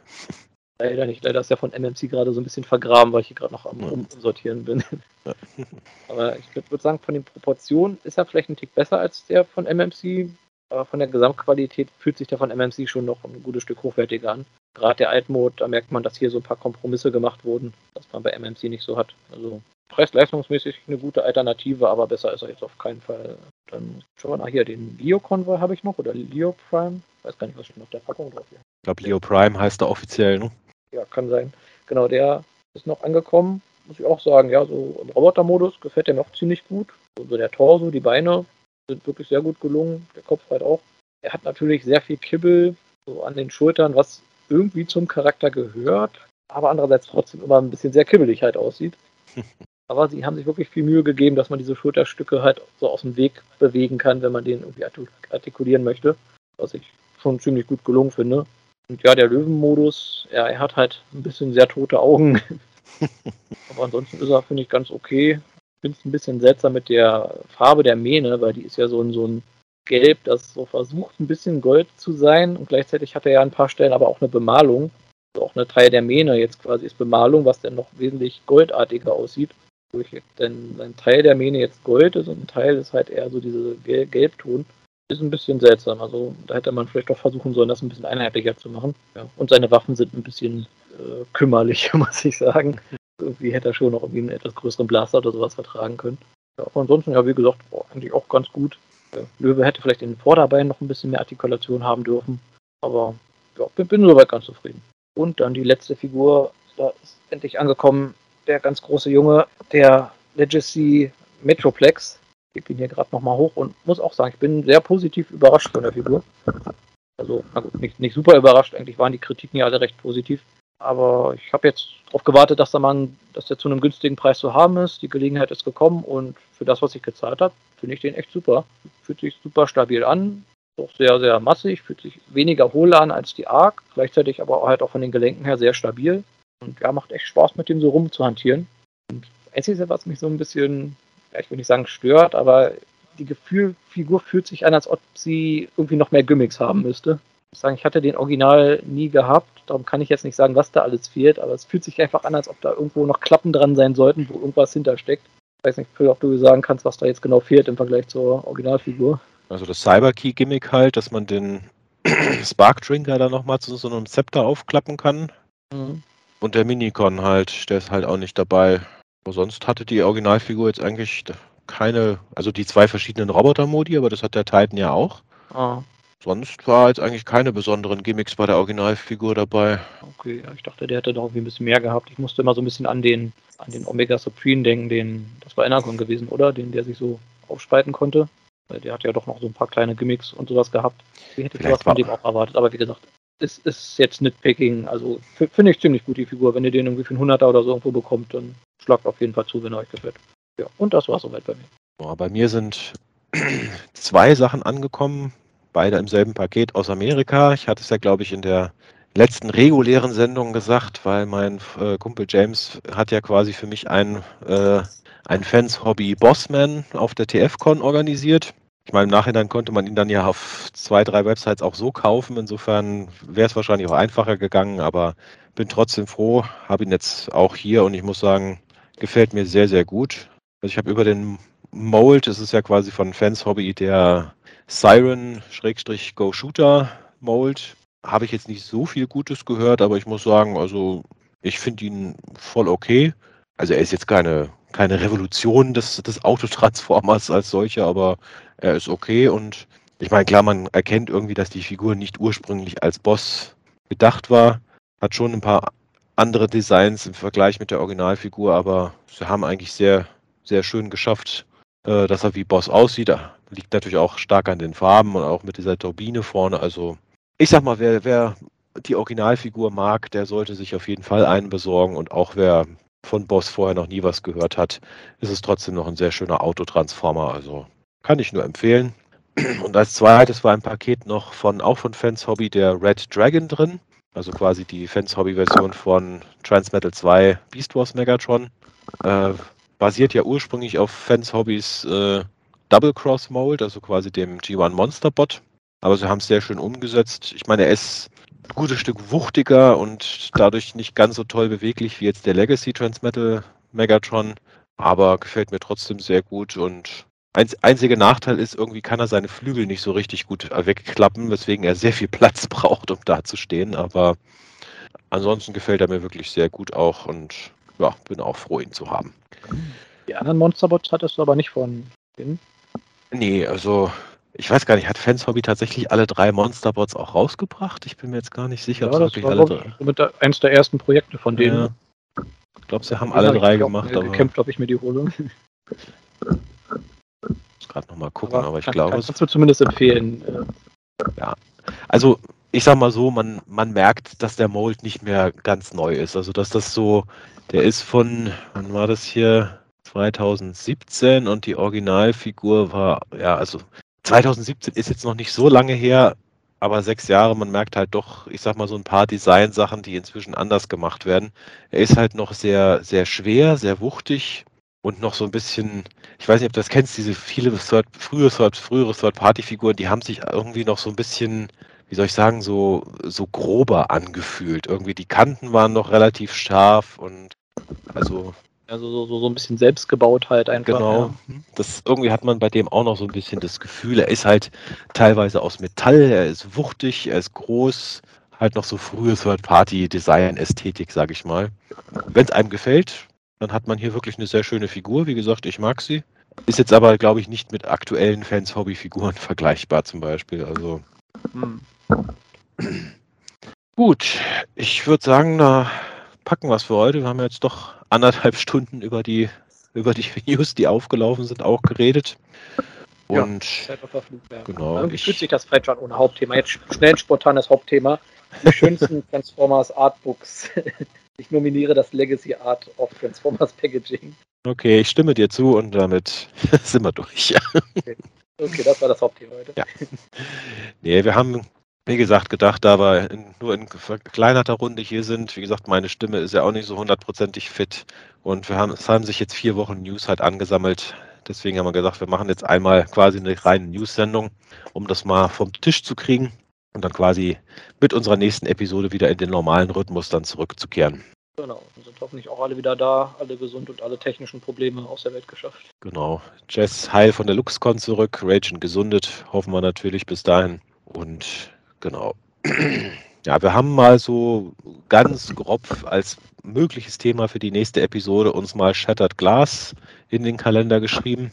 Leider nicht. Leider ist ja von MMC gerade so ein bisschen vergraben, weil ich hier gerade noch am ja. Umsortieren bin. Ja. Aber ich würde würd sagen, von den Proportionen ist er vielleicht ein Tick besser als der von MMC. Aber von der Gesamtqualität fühlt sich der von MMC schon noch ein gutes Stück hochwertiger an. Gerade der Altmode, da merkt man, dass hier so ein paar Kompromisse gemacht wurden, was man bei MMC nicht so hat. Also preis-leistungsmäßig eine gute Alternative, aber besser ist er jetzt auf keinen Fall. Dann schauen wir nach hier, den Leo Convoy habe ich noch oder Leo Prime. Ich weiß gar nicht, was steht auf der Packung drauf hier. Ich glaube, Leo Prime heißt er offiziell, ne? Ja, kann sein. Genau, der ist noch angekommen. Muss ich auch sagen, ja, so im Roboter-Modus gefällt er mir auch ziemlich gut. Also der Torso, die Beine sind wirklich sehr gut gelungen. Der Kopf halt auch. Er hat natürlich sehr viel Kibbel so an den Schultern, was irgendwie zum Charakter gehört, aber andererseits trotzdem immer ein bisschen sehr kibbelig halt aussieht. Aber sie haben sich wirklich viel Mühe gegeben, dass man diese Schulterstücke halt so aus dem Weg bewegen kann, wenn man den irgendwie artikulieren möchte. Was ich schon ziemlich gut gelungen finde. Und ja, der Löwenmodus, ja, er hat halt ein bisschen sehr tote Augen. Aber ansonsten ist er, finde ich, ganz okay. Ich finde es ein bisschen seltsam mit der Farbe der Mähne, weil die ist ja so ein, so ein Gelb, das so versucht, ein bisschen Gold zu sein. Und gleichzeitig hat er ja an ein paar Stellen aber auch eine Bemalung. Also auch eine Teil der Mähne jetzt quasi ist Bemalung, was dann noch wesentlich goldartiger aussieht denn ein Teil der Mähne jetzt Gold ist und ein Teil ist halt eher so diese Gel Gelbton. Ist ein bisschen seltsam. Also da hätte man vielleicht doch versuchen sollen, das ein bisschen einheitlicher zu machen. Ja. Und seine Waffen sind ein bisschen äh, kümmerlicher, muss ich sagen. Irgendwie hätte er schon noch irgendwie einen etwas größeren Blaster oder sowas vertragen können. Ja, ansonsten, ja, wie gesagt, boah, eigentlich auch ganz gut. Ja, Löwe hätte vielleicht in den Vorderbeinen noch ein bisschen mehr Artikulation haben dürfen. Aber ja, bin, bin soweit ganz zufrieden. Und dann die letzte Figur, da ist endlich angekommen, der ganz große Junge, der Legacy Metroplex. Ich bin hier gerade nochmal hoch und muss auch sagen, ich bin sehr positiv überrascht von der Figur. Also, na gut, nicht, nicht super überrascht, eigentlich waren die Kritiken ja alle recht positiv. Aber ich habe jetzt darauf gewartet, dass, da man, dass der zu einem günstigen Preis zu haben ist. Die Gelegenheit ist gekommen und für das, was ich gezahlt habe, finde ich den echt super. Fühlt sich super stabil an, doch sehr, sehr massig, fühlt sich weniger hohl an als die Arc, gleichzeitig aber halt auch von den Gelenken her sehr stabil. Und ja, macht echt Spaß, mit dem so rumzuhantieren. Und das Einzige, was mich so ein bisschen, ja, ich will nicht sagen stört, aber die Gefühlfigur fühlt sich an, als ob sie irgendwie noch mehr Gimmicks haben müsste. Sagen, ich hatte den Original nie gehabt, darum kann ich jetzt nicht sagen, was da alles fehlt, aber es fühlt sich einfach an, als ob da irgendwo noch Klappen dran sein sollten, wo irgendwas hintersteckt. Ich weiß nicht, ob du sagen kannst, was da jetzt genau fehlt im Vergleich zur Originalfigur. Also das Cyberkey-Gimmick halt, dass man den Spark Drinker da nochmal zu so einem Zepter aufklappen kann. Mhm. Und der Minicon halt, der ist halt auch nicht dabei. Aber sonst hatte die Originalfigur jetzt eigentlich keine, also die zwei verschiedenen Roboter-Modi, aber das hat der Titan ja auch. Ah. Sonst war jetzt eigentlich keine besonderen Gimmicks bei der Originalfigur dabei. Okay, ja, ich dachte, der hätte noch irgendwie ein bisschen mehr gehabt. Ich musste immer so ein bisschen an den, an den Omega Supreme denken, den, das war Energon gewesen, oder? Den, der sich so aufspalten konnte. Der hat ja doch noch so ein paar kleine Gimmicks und sowas gehabt. Ich hätte sowas von dem auch erwartet. Aber wie gesagt, es ist jetzt Nitpicking. Also finde ich ziemlich gut, die Figur. Wenn ihr den irgendwie für einen 100er oder so irgendwo bekommt, dann schlagt auf jeden Fall zu, wenn er euch gefällt. Ja, und das war soweit bei mir. Ja, bei mir sind zwei Sachen angekommen, beide im selben Paket aus Amerika. Ich hatte es ja, glaube ich, in der letzten regulären Sendung gesagt, weil mein äh, Kumpel James hat ja quasi für mich ein, äh, ein Fans-Hobby Bossman auf der TFCon organisiert. Ich meine, im Nachhinein konnte man ihn dann ja auf zwei, drei Websites auch so kaufen. Insofern wäre es wahrscheinlich auch einfacher gegangen, aber bin trotzdem froh, habe ihn jetzt auch hier und ich muss sagen, gefällt mir sehr, sehr gut. Also ich habe über den Mold, das ist ja quasi von Fans Hobby der Siren-Go Shooter Mold, habe ich jetzt nicht so viel Gutes gehört, aber ich muss sagen, also ich finde ihn voll okay. Also er ist jetzt keine, keine Revolution des, des Autotransformers als solcher, aber er ist okay und ich meine, klar, man erkennt irgendwie, dass die Figur nicht ursprünglich als Boss gedacht war. Hat schon ein paar andere Designs im Vergleich mit der Originalfigur, aber sie haben eigentlich sehr, sehr schön geschafft, äh, dass er wie Boss aussieht. Liegt natürlich auch stark an den Farben und auch mit dieser Turbine vorne. Also ich sag mal, wer, wer die Originalfigur mag, der sollte sich auf jeden Fall einen besorgen und auch wer von Boss vorher noch nie was gehört hat, ist es trotzdem noch ein sehr schöner Autotransformer. Also kann ich nur empfehlen. Und als zweites war ein Paket noch von auch von Fans Hobby der Red Dragon drin. Also quasi die Fans Hobby Version von Transmetal 2 Beast Wars Megatron. Äh, basiert ja ursprünglich auf Fans Hobbys äh, Double Cross Mold, also quasi dem G1 Monster Bot. Aber sie haben es sehr schön umgesetzt. Ich meine, er ist ein gutes Stück wuchtiger und dadurch nicht ganz so toll beweglich wie jetzt der Legacy Transmetal Megatron. Aber gefällt mir trotzdem sehr gut und Einz einziger Nachteil ist, irgendwie kann er seine Flügel nicht so richtig gut äh, wegklappen, weswegen er sehr viel Platz braucht, um da zu stehen. Aber ansonsten gefällt er mir wirklich sehr gut auch und ja, bin auch froh, ihn zu haben. Die anderen Monsterbots hattest du aber nicht von denen. Nee, also ich weiß gar nicht, hat Fans Hobby tatsächlich alle drei Monsterbots auch rausgebracht? Ich bin mir jetzt gar nicht sicher, Ja, ob das wirklich war alle glaub drei. ich, der- eins der ersten Projekte von denen. Ja. Ich glaube, sie haben alle hab ich drei auch, gemacht, aber ich gekämpft, ob ich mir die hole. muss gerade nochmal gucken, aber, ich kann, glaube, kannst du zumindest empfehlen. äh, Also, ich sag mal so, man, man merkt, dass der Mold nicht mehr ganz neu ist. Also, dass das so, der ist von, wann war das hier? 2017 und die Originalfigur war, ja, also 2017 ist jetzt noch nicht so lange her, aber sechs Jahre, man merkt halt doch, ich sag mal, so ein paar Designsachen, die inzwischen anders gemacht werden. Er ist halt noch sehr, sehr schwer, sehr wuchtig und noch so ein bisschen, ich weiß nicht, ob du das kennst, diese viele Third, frühe Third, frühere Third-Party-Figuren, die haben sich irgendwie noch so ein bisschen, wie soll ich sagen, so, so grober angefühlt. Irgendwie die Kanten waren noch relativ scharf und also Also so, so, so ein bisschen selbst gebaut halt einfach. Genau. Das irgendwie hat man bei dem auch noch so ein bisschen das Gefühl, er ist halt teilweise aus Metall, er ist wuchtig, er ist groß, halt noch so frühe Third-Party-Design-Ästhetik, sage ich mal. Wenn es einem gefällt, dann hat man hier wirklich eine sehr schöne Figur. Wie gesagt, ich mag sie. Ist jetzt aber, glaube ich, nicht mit aktuellen Fans-Hobby-Figuren vergleichbar zum Beispiel. Also Ja. Hm. gut, ich würde sagen, da packen wir es für heute. Wir haben jetzt doch anderthalb Stunden über die, über die News, die aufgelaufen sind, auch geredet. Ja. Und Flugberg. Genau, Irgendwie ich- fühlt sich das vielleicht schon ohne Hauptthema. Jetzt schnell ein spontanes Hauptthema. Die schönsten Transformers Artbooks. Ich nominiere das Legacy Art of Transformers Packaging. okay, ich stimme dir zu und damit sind wir durch. Okay, das war das Hauptthema heute. Ja. Nee, wir haben, wie gesagt, gedacht, da wir in, nur in verkleinerter Runde hier sind, wie gesagt, meine Stimme ist ja auch nicht so hundertprozentig fit und wir haben, es haben sich jetzt vier Wochen News halt angesammelt. Deswegen haben wir gesagt, wir machen jetzt einmal quasi eine reine News-Sendung, um das mal vom Tisch zu kriegen und dann quasi mit unserer nächsten Episode wieder in den normalen Rhythmus dann zurückzukehren. Genau. Dann sind hoffentlich auch alle wieder da, alle gesund und alle technischen Probleme aus der Welt geschafft. Genau. Jess heil von der LuxCon zurück, Ragen gesundet, hoffen wir natürlich bis dahin. Und genau. Ja, wir haben mal so ganz grob als mögliches Thema für die nächste Episode uns mal Shattered Glass in den Kalender geschrieben.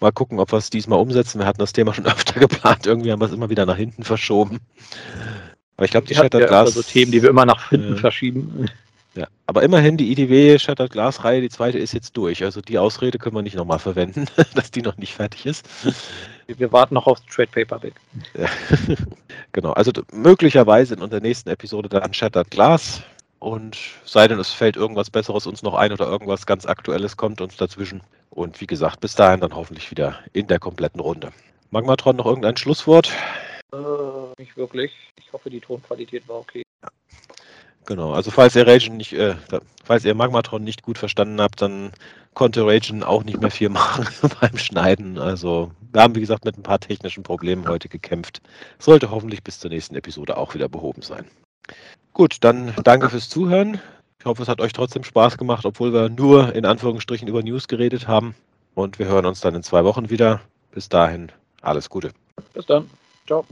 Mal gucken, ob wir es diesmal umsetzen. Wir hatten das Thema schon öfter geplant. Irgendwie haben wir es immer wieder nach hinten verschoben. Aber ich glaube, die Shattered ja Glass. so Themen, die wir immer nach hinten äh, verschieben. Ja, aber immerhin die IDW Shattered Glass Reihe, die zweite ist jetzt durch. Also die Ausrede können wir nicht nochmal verwenden, dass die noch nicht fertig ist. Wir warten noch aufs Trade Paperback. Ja. genau, also möglicherweise in unserer nächsten Episode dann Shattered Glass. Und sei denn, es fällt irgendwas Besseres uns noch ein oder irgendwas ganz Aktuelles kommt uns dazwischen. Und wie gesagt, bis dahin dann hoffentlich wieder in der kompletten Runde. Magmatron noch irgendein Schlusswort? Äh, nicht wirklich. Ich hoffe, die Tonqualität war okay. Ja. Genau, also falls ihr Ragen nicht, äh, falls ihr Magmatron nicht gut verstanden habt, dann konnte Ragen auch nicht mehr viel machen beim Schneiden. Also wir haben, wie gesagt, mit ein paar technischen Problemen heute gekämpft. Sollte hoffentlich bis zur nächsten Episode auch wieder behoben sein. Gut, dann danke fürs Zuhören. Ich hoffe, es hat euch trotzdem Spaß gemacht, obwohl wir nur in Anführungsstrichen über News geredet haben. Und wir hören uns dann in zwei Wochen wieder. Bis dahin, alles Gute. Bis dann. Ciao.